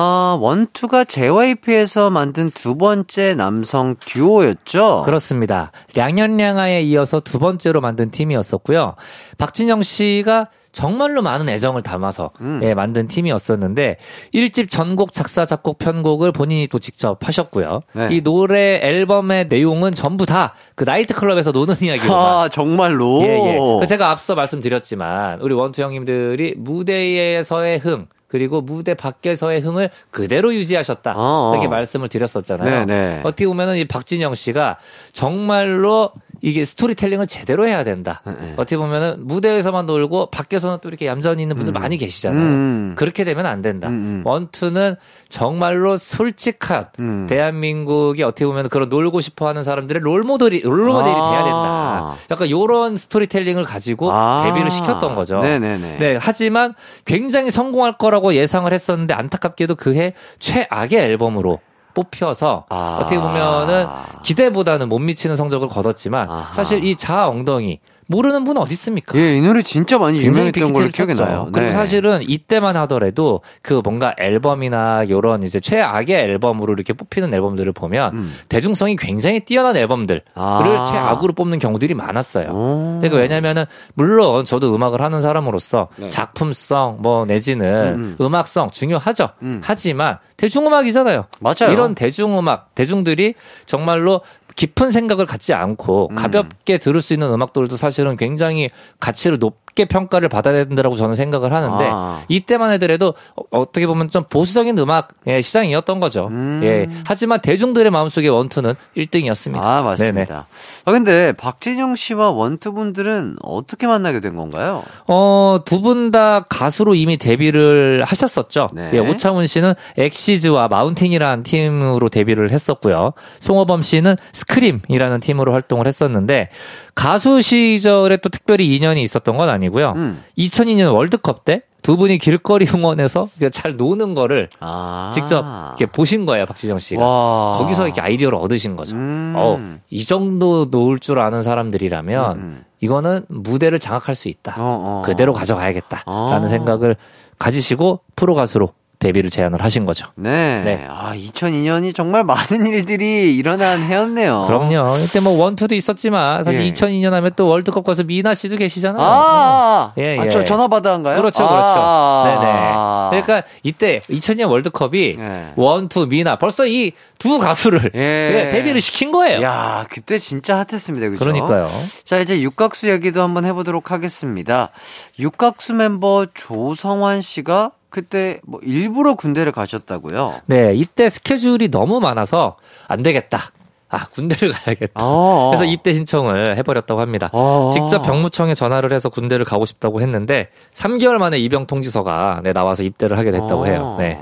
아, 원투가 JYP에서 만든 두 번째 남성 듀오였죠? 그렇습니다. 량현량아에 이어서 두 번째로 만든 팀이었었고요. 박진영 씨가 정말로 많은 애정을 담아서 음. 예, 만든 팀이었었는데 1집 전곡 작사 작곡 편곡을 본인이 또 직접 하셨고요. 네. 이 노래 앨범의 내용은 전부 다 그 나이트 클럽에서 노는 이야기로 아, 정말로? 예, 예. 그 제가 앞서 말씀드렸지만 우리 원투 형님들이 무대에서의 흥 그리고 무대 밖에서의 흥을 그대로 유지하셨다 어. 이렇게 말씀을 드렸었잖아요. 네네. 어떻게 보면은 이 박진영 씨가 정말로 이게 스토리텔링을 제대로 해야 된다. 네. 어떻게 보면은 무대에서만 놀고 밖에서는 또 이렇게 얌전히 있는 분들 많이 계시잖아요. 음. 그렇게 되면 안 된다. 음, 음. 원투는 정말로 솔직한 음. 대한민국이 어떻게 보면 그런 놀고 싶어 하는 사람들의 롤모델이, 롤모델이 아. 돼야 된다. 약간 요런 스토리텔링을 가지고 아. 데뷔를 시켰던 거죠. 네네네. 네, 하지만 굉장히 성공할 거라고 예상을 했었는데 안타깝게도 그해 최악의 앨범으로 뽑혀서 아. 어떻게 보면은 기대보다는 못 미치는 성적을 거뒀지만 아하. 사실 이 자아 엉덩이 모르는 분 어디 있습니까? 예, 이 노래 진짜 많이 유명했던 걸로 기억이. 나요. 그리고 네. 사실은 이때만 하더라도 그 뭔가 앨범이나 요런 이제 최악의 앨범으로 이렇게 뽑히는 앨범들을 보면 음. 대중성이 굉장히 뛰어난 앨범들을 아. 최악으로 뽑는 경우들이 많았어요. 오. 그러니까 왜냐면은 물론 저도 음악을 하는 사람으로서 네. 작품성 뭐 내지는 음, 음, 악성 중요하죠. 음. 하지만 대중음악이잖아요. 맞아요. 이런 대중음악 대중들이 정말로 깊은 생각을 갖지 않고 음. 가볍게 들을 수 있는 음악들도 사실은 굉장히 가치를 높 게 평가를 받아야 된다고 저는 생각을 하는데 아. 이때만 해더라도 어- 어떻게 보면 좀 보수적인 음악 의 시장이었던 거죠. 음. 예. 하지만 대중들의 마음속에 원투는 1등이었습니다. 아, 맞습니다. 아, 근데 박진영 씨와 원투 분들은 어떻게 만나게 된 건가요? 어, 두 분 다 가수로 이미 데뷔를 하셨었죠. 네. 예, 오창훈 씨는 엑시즈와 마운틴이라는 팀으로 데뷔를 했었고요. 송호범 씨는 스크림이라는 팀으로 활동을 했었는데 가수 시절에 또 특별히 인연이 있었던 건 아니고 요. 음. 2002년 월드컵 때 두 분이 길거리 응원에서 잘 노는 거를 아. 직접 이렇게 보신 거예요, 박진영 씨가. 와. 거기서 이렇게 아이디어를 얻으신 거죠. 음. 어, 이 정도 놀 줄 아는 사람들이라면 음. 이거는 무대를 장악할 수 있다. 어, 어. 그대로 가져가야겠다라는 어. 생각을 가지시고 프로 가수로 데뷔를 제안을 하신 거죠. 네. 네. 아, 2002년이 정말 많은 일들이 일어난 해였네요. 그럼요. 이때 뭐 원투도 있었지만 사실 예. 2002년 하면 또 월드컵 가서 미나 씨도 계시잖아요. 아, 예, 아, 예. 저 전화받아인가요? 그렇죠, 그렇죠. 아. 네네. 그러니까 이때 2000년 월드컵이 예. 원투 미나 벌써 이 두 가수를 예. 예, 데뷔를 시킨 거예요. 야, 그때 진짜 핫했습니다. 그죠? 그러니까요. 자, 이제 육각수 얘기도 한번 해보도록 하겠습니다. 육각수 mem버 조성환 씨가 그때 뭐 일부러 군대를 가셨다고요? 네, 이때 스케줄이 너무 많아서 안 되겠다. 아, 군대를 가야겠다. 어. 그래서 입대 신청을 해버렸다고 합니다. 어. 직접 병무청에 전화를 해서 군대를 가고 싶다고 했는데 3개월 만에 입영 통지서가 네, 나와서 입대를 하게 됐다고 어. 해요. 네.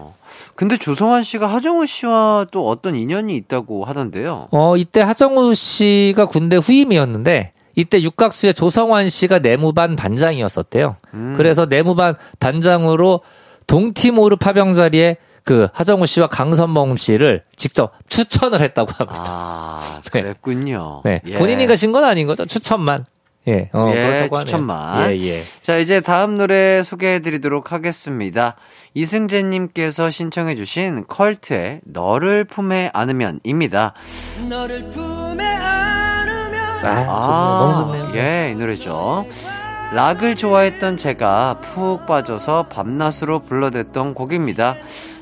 근데 조성환 씨가 하정우 씨와 또 어떤 인연이 있다고 하던데요. 어, 이때 하정우 씨가 군대 후임이었는데 이때 육각수의 조성환 씨가 내무반 반장이었었대요. 음. 그래서 내무반 반장으로 동티모르 파병 자리에 그 하정우 씨와 강선봉 씨를 직접 추천을 했다고 합니다. 아, 네. 그랬군요. 네. 예. 본인이 가신 건 아닌 거죠. 추천만. 예. 어, 예, 그렇다고 하네요. 추천만. 예, 예. 자, 이제 다음 노래 소개해 드리도록 하겠습니다. 이승재 님께서 신청해 주신 컬트의 너를 품에 안으면입니다. 너를 품에 안으면 아, 좋네요. 너무 좋네요. 예, 이 노래죠. 락을 좋아했던 제가 푹 빠져서 밤낮으로 불러댔던 곡입니다.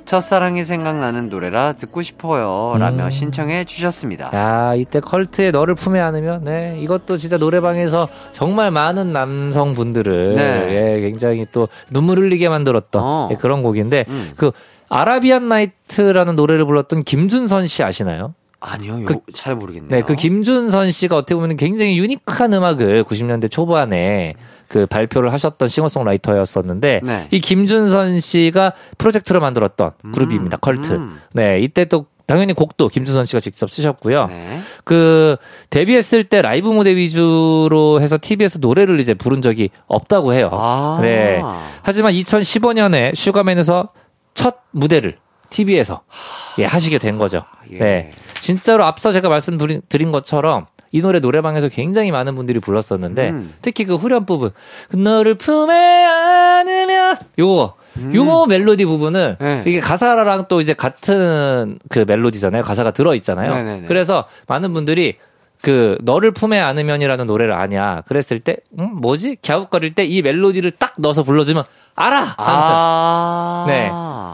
첫사랑이 생각나는 노래라 듣고 싶어요. 라며 음. 신청해 주셨습니다. 야, 이때 컬트의 너를 품에 안으면, 네, 이것도 진짜 노래방에서 정말 많은 남성분들을, 네. 예, 굉장히 또 눈물 흘리게 만들었던 어. 예, 그런 곡인데, 음. 그, 아라비안 나이트라는 노래를 불렀던 김준선 씨 아시나요? 아니요, 그- 요- 잘 모르겠네요. 네, 그 김준선 씨가 어떻게 보면 굉장히 unique한 음악을 90년대 초반에 그 발표를 하셨던 싱어송라이터였었는데 네. 이 김준선 씨가 프로젝트로 만들었던 그룹입니다. 컬트. 음. 네, 이때 또 당연히 곡도 김준선 씨가 직접 쓰셨고요. 네. 그 데뷔했을 때 라이브 무대 위주로 해서 TV에서 노래를 이제 부른 적이 없다고 해요. 아. 네. 하지만 2015년에 슈가맨에서 첫 무대를 TV에서 예, 하시게 된 거죠. 예. 네. 진짜로 앞서 제가 말씀드린 것처럼 이 노래 노래방에서 굉장히 많은 분들이 불렀었는데 음. 특히 그 후렴 부분 너를 품에 안으면 요거 요거 멜로디 부분은 음. 네. 이게 가사랑 또 이제 같은 그 멜로디잖아요. 가사가 들어 있잖아요. 네네네. 그래서 많은 분들이 그 너를 품에 안으면이라는 노래를 아냐 그랬을 때 음, 뭐지 갸웃거릴 때 이 멜로디를 딱 넣어서 불러주면 알아. 아. 네.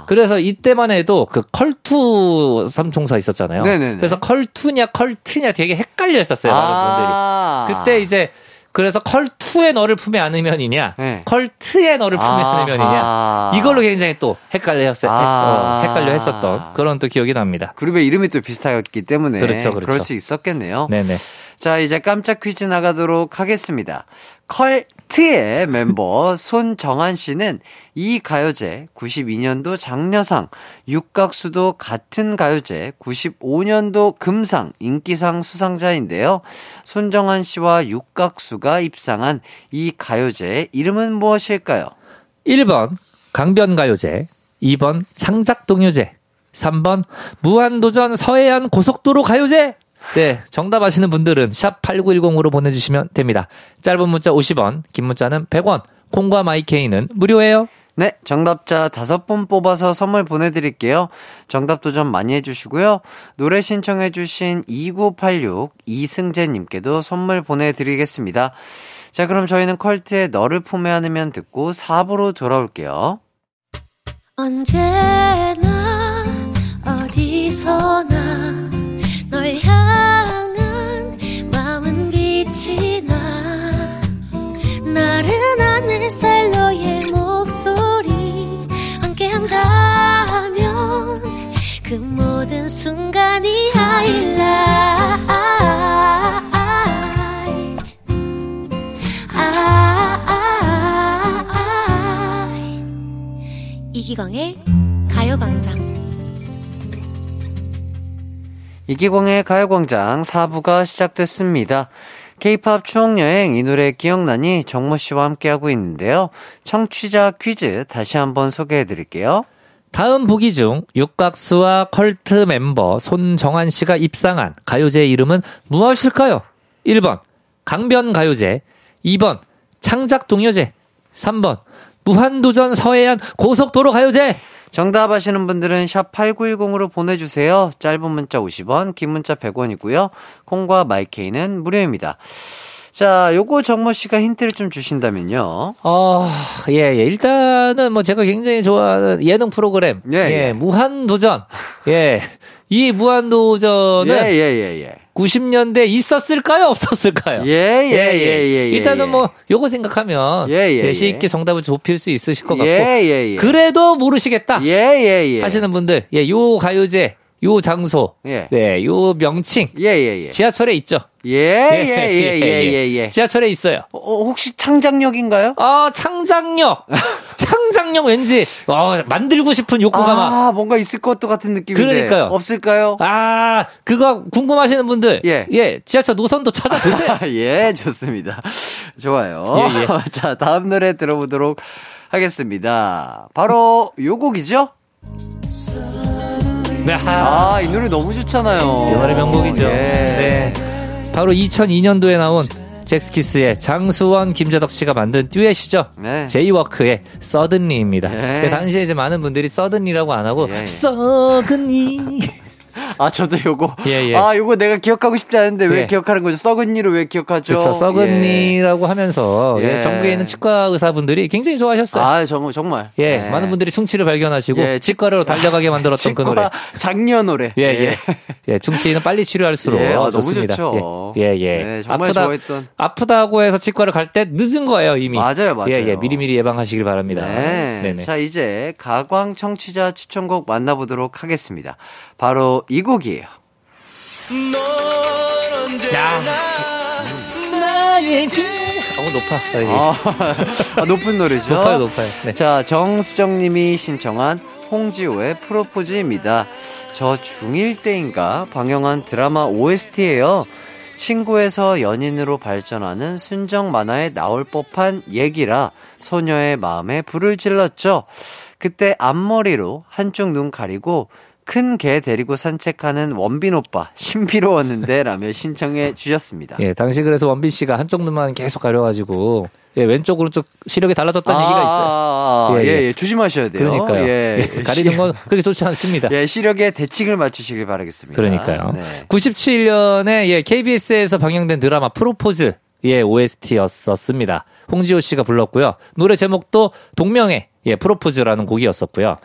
그래서 이때만 해도 그 컬투 삼총사 있었잖아요. 네네네. 그래서 컬투냐 컬트냐 되게 헷갈려 했었어요. 많은 아. 분들이. 그때 이제 그래서 컬투의 너를 품에 안으면이냐, 네. 컬트의 너를 품에 아하. 안으면이냐, 이걸로 굉장히 또 헷갈려 했었, 아. 어, 헷갈려 했었던 그런 또 기억이 납니다. 그룹의 이름이 또 비슷하였기 때문에 그렇죠, 그렇죠. 그럴 수 있었겠네요. 네네. 자, 이제 깜짝 퀴즈 나가도록 하겠습니다. 컬 트의 멤버 손정한 씨는 이 가요제 92년도 장려상, 육각수도 같은 가요제 95년도 금상, 인기상 수상자인데요. 손정한 씨와 육각수가 입상한 이 가요제의 이름은 무엇일까요? 1번 강변가요제, 2번 창작동요제, 3번 무한도전 서해안 고속도로 가요제. 네, 정답 아시는 분들은 샵 8910으로 보내주시면 됩니다. 짧은 문자 50원, 긴 문자는 100원, 콩과 마이케이는 무료예요. 네, 정답자 다섯 분 뽑아서 선물 보내드릴게요. 정답 도전 많이 해주시고요. 노래 신청해주신 2986 이승재님께도 선물 보내드리겠습니다. 자, 그럼 저희는 컬트의 너를 품에 안으면 듣고 4부로 돌아올게요. 언제나 어디서나 마음은 빛이 나 나른한 햇살 너의 목소리 함께한다면 그 모든 순간이 하이라이트 아, 이기광의 가요광장. 이기광의 가요광장 4부가 시작됐습니다. K-팝 추억여행 이 노래 기억나니 정모 씨와 함께하고 있는데요. 청취자 퀴즈 다시 한번 소개해 드릴게요. 다음 보기 중 육각수와 컬트 멤버 손정한 씨가 입상한 가요제 이름은 무엇일까요? 1번 강변가요제, 2번 창작동요제, 3번 무한도전 서해안 고속도로 가요제. 정답 아시는 분들은 샵 8910으로 보내주세요. 짧은 문자 50원, 긴 문자 100원이고요. 콩과 마이케이는 무료입니다. 자, 요거 정모 씨가 힌트를 좀 주신다면요. 어, 예, 예. 일단은 뭐 제가 굉장히 좋아하는 예능 프로그램. 예, 예, 예. 무한도전. 예. 이 무한도전은 예, 예, 예, 예. 90년대 있었을까요? 없었을까요? 예, 예, 예, 예, 예. 일단은 예. 뭐 요거 생각하면 예, 예, 예. 쉽게 정답을 좁힐 수 있으실 것 같고 예, 예, 예. 그래도 모르시겠다 예, 예, 예. 하시는 분들 예, 요 가요제, 요 장소, 예. 네, 요 명칭 예, 예, 예. 지하철에 있죠. 예, 예, 예, 예, 예, 예. 지하철에 있어요. 어, 혹시 창작역인가요? 아, 창작력. 창작력 왠지 어, 만들고 싶은 욕구가 막 아, 뭔가 있을 것도 같은 느낌인데. 그러니까요. 없을까요? 아, 그거 궁금하시는 분들. 예. 지하철 노선도 찾아보세요. 예, 좋습니다. 좋아요. 예, 예. 자, 다음 노래 들어보도록 하겠습니다. 바로 요 곡이죠? 네. 아, 아, 이 노래 너무 좋잖아요. 이 노래 명곡이죠. 예. 네. 바로 2002년도에 나온 잭스키스의 장수원, 김재덕 씨가 만든 듀엣이죠. 네. 제이워크의 서든리입니다. 예. 그 당시에 이제 많은 분들이 서든리라고 안 하고 예, 예. 서든리 아, 저도 요거. 예, 예. 아, 요거 내가 기억하고 싶지 않은데 왜 예. 기억하는 거죠? 썩은 니를 왜 기억하죠? 그렇죠. 썩은 예. 니라고 하면서 예, 예. 전국에 있는 치과 의사분들이 굉장히 좋아하셨어요. 아, 정말, 정말. 예, 많은 분들이 충치를 발견하시고 예, 치과로 달려가게 만들었던 그 노래. 장녀 노래. 예, 예. 예, 충치는 빨리 치료할수록 예, 아, 너무 좋습니다. 좋죠. 예, 예. 예. 네, 정말 아프다, 좋아했던. 아프다고 해서 치과를 갈 때 늦은 거예요, 이미. 맞아요, 맞아요. 예, 예. 미리미리 예방하시길 바랍니다. 네. 네네. 자, 이제 가광 청취자 추천곡 만나보도록 하겠습니다. 바로 이곡 이에요. 야. 어, 높아. 예. 아, 아, 높은 노래죠. 높아요, 높아요. 네. 자, 정수정님이 신청한 홍지호의 프로포즈입니다. 저 중1 때인가 방영한 드라마 OST예요. 친구에서 연인으로 발전하는 순정 만화에 나올 법한 얘기라 소녀의 마음에 불을 질렀죠. 그때 앞머리로 한쪽 눈 가리고 큰 개 데리고 산책하는 원빈 오빠 신비로웠는데 라며 신청해 주셨습니다. 예, 당시 그래서 원빈 씨가 한쪽 눈만 계속 가려가지고 예, 왼쪽 오른쪽 시력이 달라졌다는 얘기가 있어요. 아, 아, 아, 예, 예, 예. 예, 조심하셔야 돼요. 그러니까요. 예, 예, 가리는 건 그렇게 좋지 않습니다. 예, 시력에 대칭을 맞추시길 바라겠습니다. 그러니까요. 네. 97년에 예, KBS에서 방영된 드라마 프로포즈 예, OST였었습니다. 홍지호 씨가 불렀고요. 노래 제목도 동명의 예, 프로포즈라는 곡이었었고요.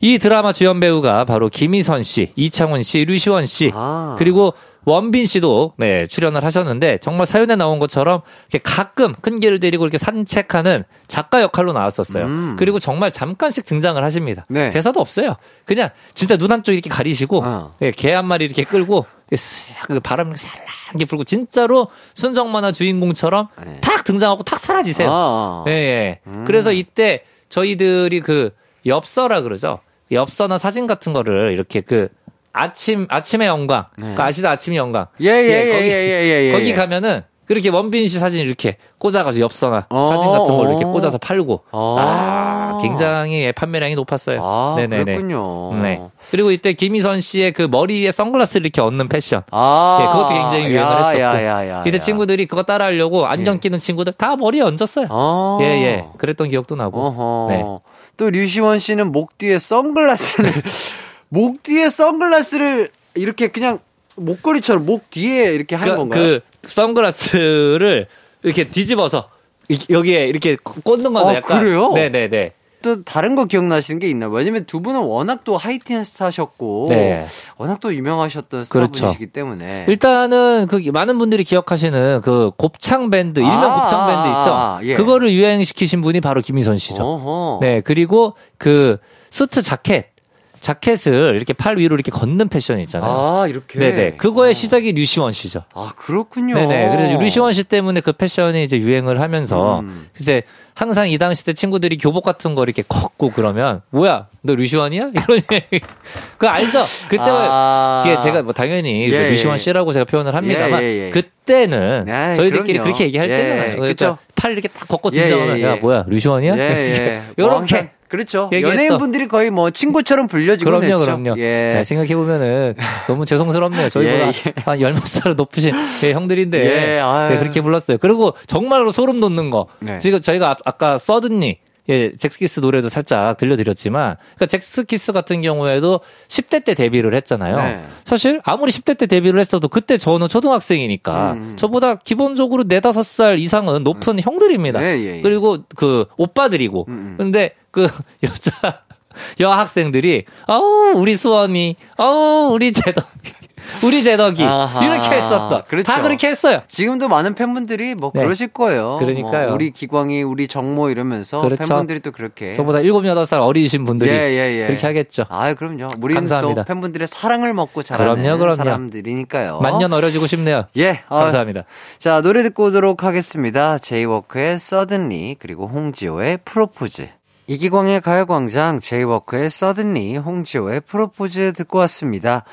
이 드라마 주연 배우가 바로 김희선 씨, 이창훈 씨, 류시원 씨, 아. 그리고 원빈 씨도 네, 출연을 하셨는데 정말 사연에 나온 것처럼 이렇게 가끔 큰 개를 데리고 이렇게 산책하는 작가 역할로 나왔었어요. 음. 그리고 정말 잠깐씩 등장을 하십니다. 네. 대사도 없어요. 그냥 진짜 눈 한쪽 이렇게 가리시고 어. 예, 개한 마리 이렇게 끌고 쓱그 바람 살랑하게 불고 진짜로 순정 만화 주인공처럼 네. 탁 등장하고 탁 사라지세요. 아, 예, 예. 음. 그래서 이때 저희들이 그 엽서라 그러죠. 엽서나 사진 같은 거를 이렇게 그 아침 아침의 영광, 네. 그 아시죠 아침의 영광. 예, 예, 예, 거기, 예, 예, 예, 예. 거기 가면은 그렇게 원빈 씨 사진 이렇게 꽂아가지고 엽서나 어, 사진 같은 걸로 이렇게 어. 꽂아서 팔고 어. 아 굉장히 예, 판매량이 높았어요. 아, 네네네. 그렇군요. 네. 그리고 이때 김희선 씨의 그 머리에 선글라스를 이렇게 얹는 패션. 아, 예, 그것도 굉장히 유행을 야, 했었고. 야, 야, 야, 이때 야. 친구들이 그거 따라하려고 안경 예. 끼는 친구들 다 머리에 얹었어요. 어. 예, 예. 그랬던 기억도 나고. 어허. 네. 또 류시원 씨는 목 뒤에 선글라스를 목 뒤에 선글라스를 이렇게 그냥 목걸이처럼 목 뒤에 이렇게 하는 그, 건가요? 그 선글라스를 이렇게 뒤집어서 이- 여기에 이렇게 꽂는 거죠. 아, 약간. 그래요? 네네네. 또 다른 거 기억나시는 게 있나요? 왜냐면 두 분은 워낙 또 하이틴 스타셨고 네. 워낙 또 유명하셨던 그렇죠. 스타분이시기 때문에 일단은 그 많은 분들이 기억하시는 그 곱창 밴드, 일명 아, 곱창 밴드 있죠. 아, 예. 그거를 유행시키신 분이 바로 김희선 씨죠. 어허. 네, 그리고 그 수트 자켓, 자켓을 이렇게 팔 위로 이렇게 걷는 패션 있잖아요. 아 이렇게 네네. 그거의 어. 시작이 류시원 씨죠. 아 그렇군요. 네네. 그래서 류시원 씨 때문에 그 패션이 이제 유행을 하면서 음. 이제 항상 이 당시 때 친구들이 교복 같은 거 이렇게 걷고 그러면 뭐야 너 류시원이야? 이런 얘기. 그거 알죠? 그때 아. 이게 제가 뭐 당연히 예, 류시원 예. 씨라고 제가 표현을 합니다만 예, 예, 예. 그때는 네, 저희들끼리 그럼요. 그렇게 얘기할 예, 때잖아요. 그러니까. 팔 이렇게 딱 걷고 예, 등장하면 예, 야 예. 뭐야 류시원이야? 예, 예. 뭐 이렇게 항상 그렇죠. 얘기했어. 연예인분들이 거의 뭐 친구처럼 불려지곤 그럼요, 했죠. 그럼요. 예. 네, 생각해 보면은 너무 죄송스럽네요. 저희보다 예, 예. 한 열몇 살 높으신 예, 형들인데 예. 네, 그렇게 불렀어요. 그리고 정말로 소름 돋는 거. 네. 지금 저희가 아- 아까 서든니 예, 잭스키스 노래도 살짝 들려드렸지만, 그러니까 잭스키스 같은 경우에도 10대 때 데뷔를 했잖아요. 네. 사실 아무리 10대 때 데뷔를 했어도 그때 저는 초등학생이니까 음. 저보다 기본적으로 4, 5살 이상은 높은 형들입니다. 네, 예, 예. 그리고 그 오빠들이고. 음, 음. 근데 그 여자 여학생들이 어우 우리 수원이 어우 우리 제덕 우리 제덕이 아하, 이렇게 했었던 그렇죠. 다 그렇게 했어요. 지금도 많은 팬분들이 뭐 네. 그러실 거예요. 그러니까요. 뭐 우리 기광이, 우리 정모 이러면서 그렇죠. 팬분들이 또 그렇게. 저보다 일곱 여덟 살 어리신 분들이 예, 예, 예. 그렇게 하겠죠. 아, 그럼요. 우리는 감사합니다. 또 팬분들의 사랑을 먹고 자라는 그럼요, 그럼요. 사람들이니까요. 만년 어려지고 싶네요. 예, 어, 감사합니다. 자, 노래 듣고 오도록 하겠습니다. 제이워크의 Suddenly, 그리고 홍지호의 프로포즈. 이기광의 가요광장, 제이워크의 Suddenly, 홍지호의 프로포즈 듣고 왔습니다.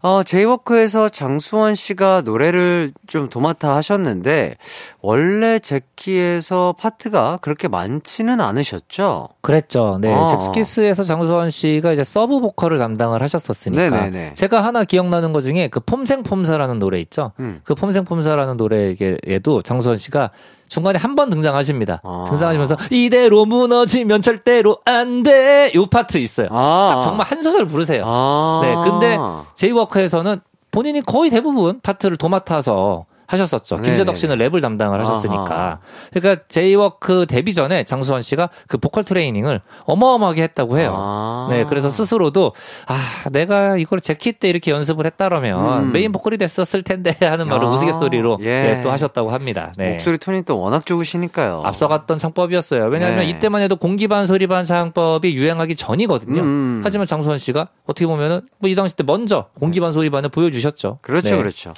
어, 제이워크에서 장수원 씨가 노래를 좀 도맡아 하셨는데, 원래 젝키에서 파트가 그렇게 많지는 않으셨죠? 그랬죠. 네. 어. 젝스키스에서 장수원 씨가 이제 sub 보컬을 담당을 하셨었으니까. 네네네. 제가 하나 기억나는 것 중에 그 폼생폼사라는 노래 있죠. 음. 그 폼생폼사라는 노래에도 장수원 씨가 중간에 한 번 등장하십니다. 아. 등장하시면서 이대로 무너지면 절대로 안 돼. 요 파트 있어요. 아. 딱 정말 한 소절 부르세요. 아. 네, 근데 제이워크에서는 본인이 거의 대부분 파트를 도맡아서 하셨었죠. 네네. 김재덕 씨는 랩을 담당을 하셨으니까. 아하. 그러니까 제이워크 데뷔 전에 장수원 씨가 그 보컬 트레이닝을 어마어마하게 했다고 해요. 아. 네, 그래서 스스로도 아, 내가 이걸 젝키 때 이렇게 연습을 했다라면 음. 메인 보컬이 됐었을 텐데 하는 말을 아, 우스갯소리로 예. 예, 또 하셨다고 합니다. 네. 목소리 톤이 또 워낙 좋으시니까요. 앞서갔던 창법이었어요. 왜냐하면 네. 이때만 해도 공기반 소리반 창법이 유행하기 전이거든요. 음. 하지만 장수원 씨가 어떻게 보면은 뭐 이 당시 때 먼저 공기반 소리반을 보여주셨죠. 그렇죠, 네. 그렇죠.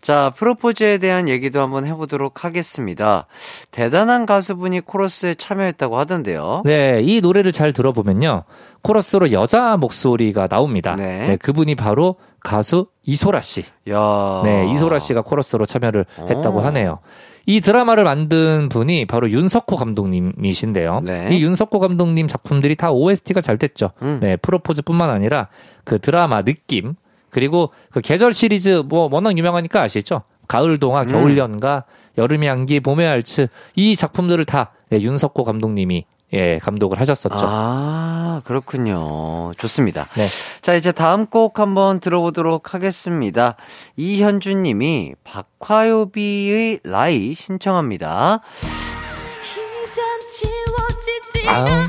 자, 프로포즈 에 대한 얘기도 한번 해보도록 하겠습니다. 대단한 가수분이 코러스에 참여했다고 하던데요. 네, 이 노래를 잘 들어보면요. 코러스로 여자 목소리가 나옵니다. 네. 네, 그분이 바로 가수 이소라 씨. 야 네, 이소라 씨가 코러스로 참여를 했다고 어. 하네요. 이 드라마를 만든 분이 바로 윤석호 감독님이신데요. 네. 이 윤석호 감독님 작품들이 다 OST가 잘 됐죠. 음. 네, 프로포즈뿐만 아니라 그 드라마 느낌 그리고 그 계절 시리즈 뭐 워낙 유명하니까 아시죠? 가을 동화, 음. 겨울 연가, 여름의 향기, 봄의 알츠 이 작품들을 다 네, 윤석호 감독님이 예, 감독을 하셨었죠. 아, 그렇군요. 좋습니다. 네. 자, 이제 다음 곡 한번 들어보도록 하겠습니다. 이현주 님이 박화요비의 라이 신청합니다. 아,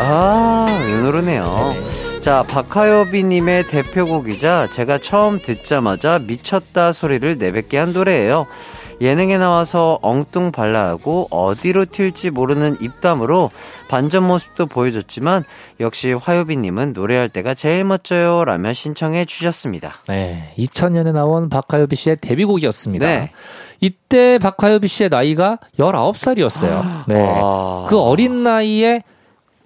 아, 이 노래네요. 자, 박하여비님의 대표곡이자 제가 처음 듣자마자 미쳤다 소리를 내뱉게 한 노래예요. 예능에 나와서 엉뚱 발라하고 어디로 튈지 모르는 입담으로 반전 모습도 보여줬지만 역시 화요비님은 노래할 때가 제일 멋져요 라며 신청해 주셨습니다. 네, 2000년에 나온 박하요비 씨의 데뷔곡이었습니다. 네. 이때 박하요비 씨의 나이가 19살이었어요. 네. 아. 그 어린 나이에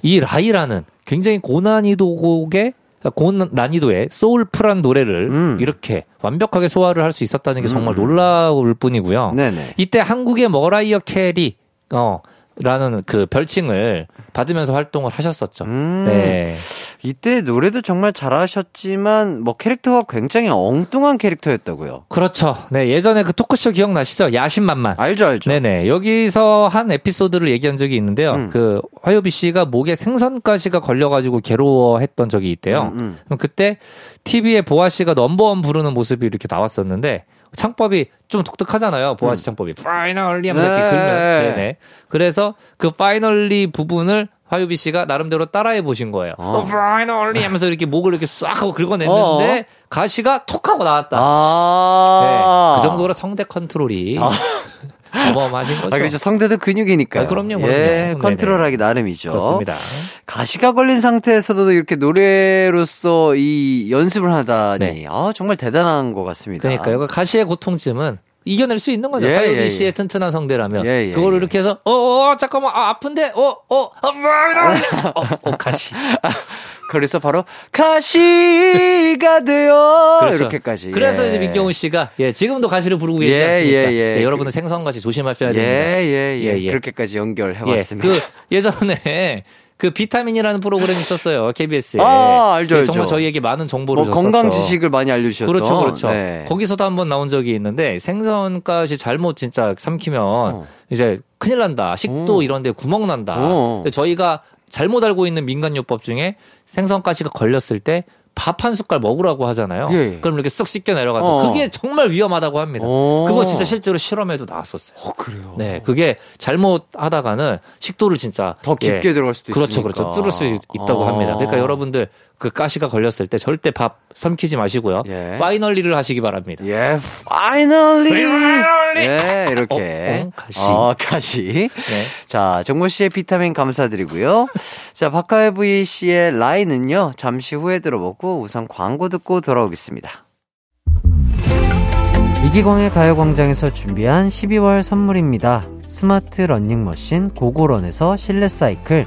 이 Lie라는 굉장히 고난이도 곡의 고난이도의 soulful한 노래를 음. 이렇게 완벽하게 소화를 할 수 있었다는 게 정말 놀라울 뿐이고요. 네네. 이때 한국의 머라이어 캐리어라는 그 별칭을 받으면서 활동을 하셨었죠. 음. 네. 이때 노래도 정말 잘하셨지만 뭐 캐릭터가 굉장히 엉뚱한 캐릭터였다고요. 그렇죠. 네, 예전에 그 토크쇼 기억나시죠? 야심만만. 알죠, 알죠. 네네. 여기서 한 에피소드를 얘기한 적이 있는데요. 음. 그 화요비 씨가 목에 생선가시가 걸려가지고 괴로워했던 적이 있대요. 음, 음. 그럼 그때 TV에 보아 씨가 넘버원 부르는 모습이 이렇게 나왔었는데 창법이 좀 독특하잖아요. 보아 씨 창법이 finally 하면서 네. 이렇게 긁으면 네네. 그래서 그 finally 부분을 화요비 씨가 나름대로 따라해 보신 거예요. 어. finally 하면서 이렇게 목을 이렇게 싹 하고 긁어냈는데 어. 가시가 톡 하고 나왔다. 아. 네, 그 정도로 성대 컨트롤이 어마어마하신 거죠. 아, 그렇죠. 성대도 근육이니까. 아, 그럼요, 그럼요. 예, 네네. 컨트롤하기 나름이죠. 그렇습니다. 가시가 걸린 상태에서도 이렇게 노래로서 이 연습을 하다니, 네. 아, 정말 대단한 것 같습니다. 그러니까요. 그 가시의 고통쯤은 이겨낼 수 있는 거죠. 예, 화요비 예, 씨의 예. 튼튼한 성대라면 예, 예, 그거를 예. 이렇게 해서 어, 어 잠깐만 아, 아픈데 어 어 어, 어, 어, 가시 그래서 바로 가시가 되어 그렇죠. 이렇게까지. 그래서 예. 이제 민경훈 씨가 예 지금도 가시를 부르고 계시지 예, 않습니까? 예, 예. 예, 여러분은 생선 가시 조심하셔야 예, 됩니다. 예, 예, 예, 예. 그렇게까지 연결해 예, 봤습니다. 그 예전에 그 비타민이라는 프로그램이 있었어요 KBS에. 아, 알죠, 알죠. 정말 저희에게 많은 정보를 뭐 줬었죠. 건강 지식을 많이 알려 주셨던. 그렇죠, 그렇죠. 네. 거기서도 한번 나온 적이 있는데 생선가시 잘못 진짜 삼키면 어. 이제 큰일 난다. 식도 어. 이런 데 구멍 난다. 어. 저희가 잘못 알고 있는 민간요법 중에 생선가시가 걸렸을 때 밥 한 숟갈 먹으라고 하잖아요. 예, 예. 그럼 이렇게 쓱 씻겨 내려가도 어. 그게 정말 위험하다고 합니다. 어. 그거 진짜 실제로 실험에도 나왔었어요. 어, 그래요. 네, 그게 잘못하다가는 식도를 진짜 더 깊게 예, 들어갈 수도 그렇죠, 있으니까. 그렇죠. 뚫을 수 있- 있다고 아. 합니다. 그러니까 여러분들 그 가시가 걸렸을 때 절대 밥 삼키지 마시고요. 예. 파이널리를 하시기 바랍니다. 예, finally. Finally. 예, 이렇게. 어, 어, 가시. 어, 가시. 네. 자, 정모 씨의 비타민 감사드리고요. 자, 박하의 씨의 라인은요, 잠시 후에 들어보고 우선 광고 듣고 돌아오겠습니다. 이기광의 가요광장에서 준비한 12월 선물입니다. 스마트 러닝머신 고고런에서 실내 사이클,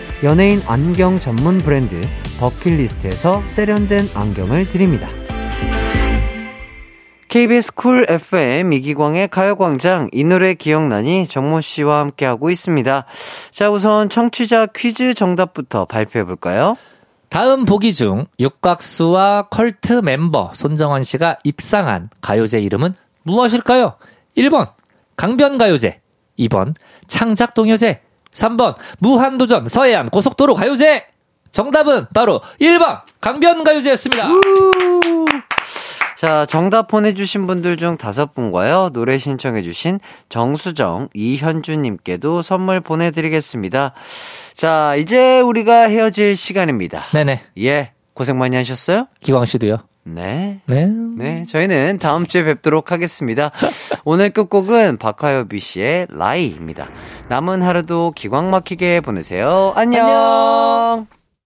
연예인 안경 전문 브랜드 버킷리스트에서 세련된 안경을 드립니다. KBS 쿨 FM 이기광의 가요광장 이 노래 기억나니 정모 씨와 함께하고 있습니다. 자 우선 청취자 퀴즈 정답부터 발표해 볼까요? 다음 보기 중 육각수와 컬트 멤버 손정원 씨가 입상한 가요제 이름은 무엇일까요? 1번 강변가요제 2번 창작동요제 3번 무한도전 서해안 고속도로 가요제 정답은 바로 1번 강변가요제였습니다. 자, 정답 보내주신 분들 중 다섯 분과요, 노래 신청해주신 정수정, 이현주님께도 선물 보내드리겠습니다. 자, 이제 우리가 헤어질 시간입니다. 네네 예, 고생 많이 하셨어요? 기광 씨도요. 네. 네. 네, 저희는 다음 주에 뵙도록 하겠습니다. 오늘 끝곡은 박하여비 씨의 라이입니다. 남은 하루도 기광 막히게 보내세요. 안녕.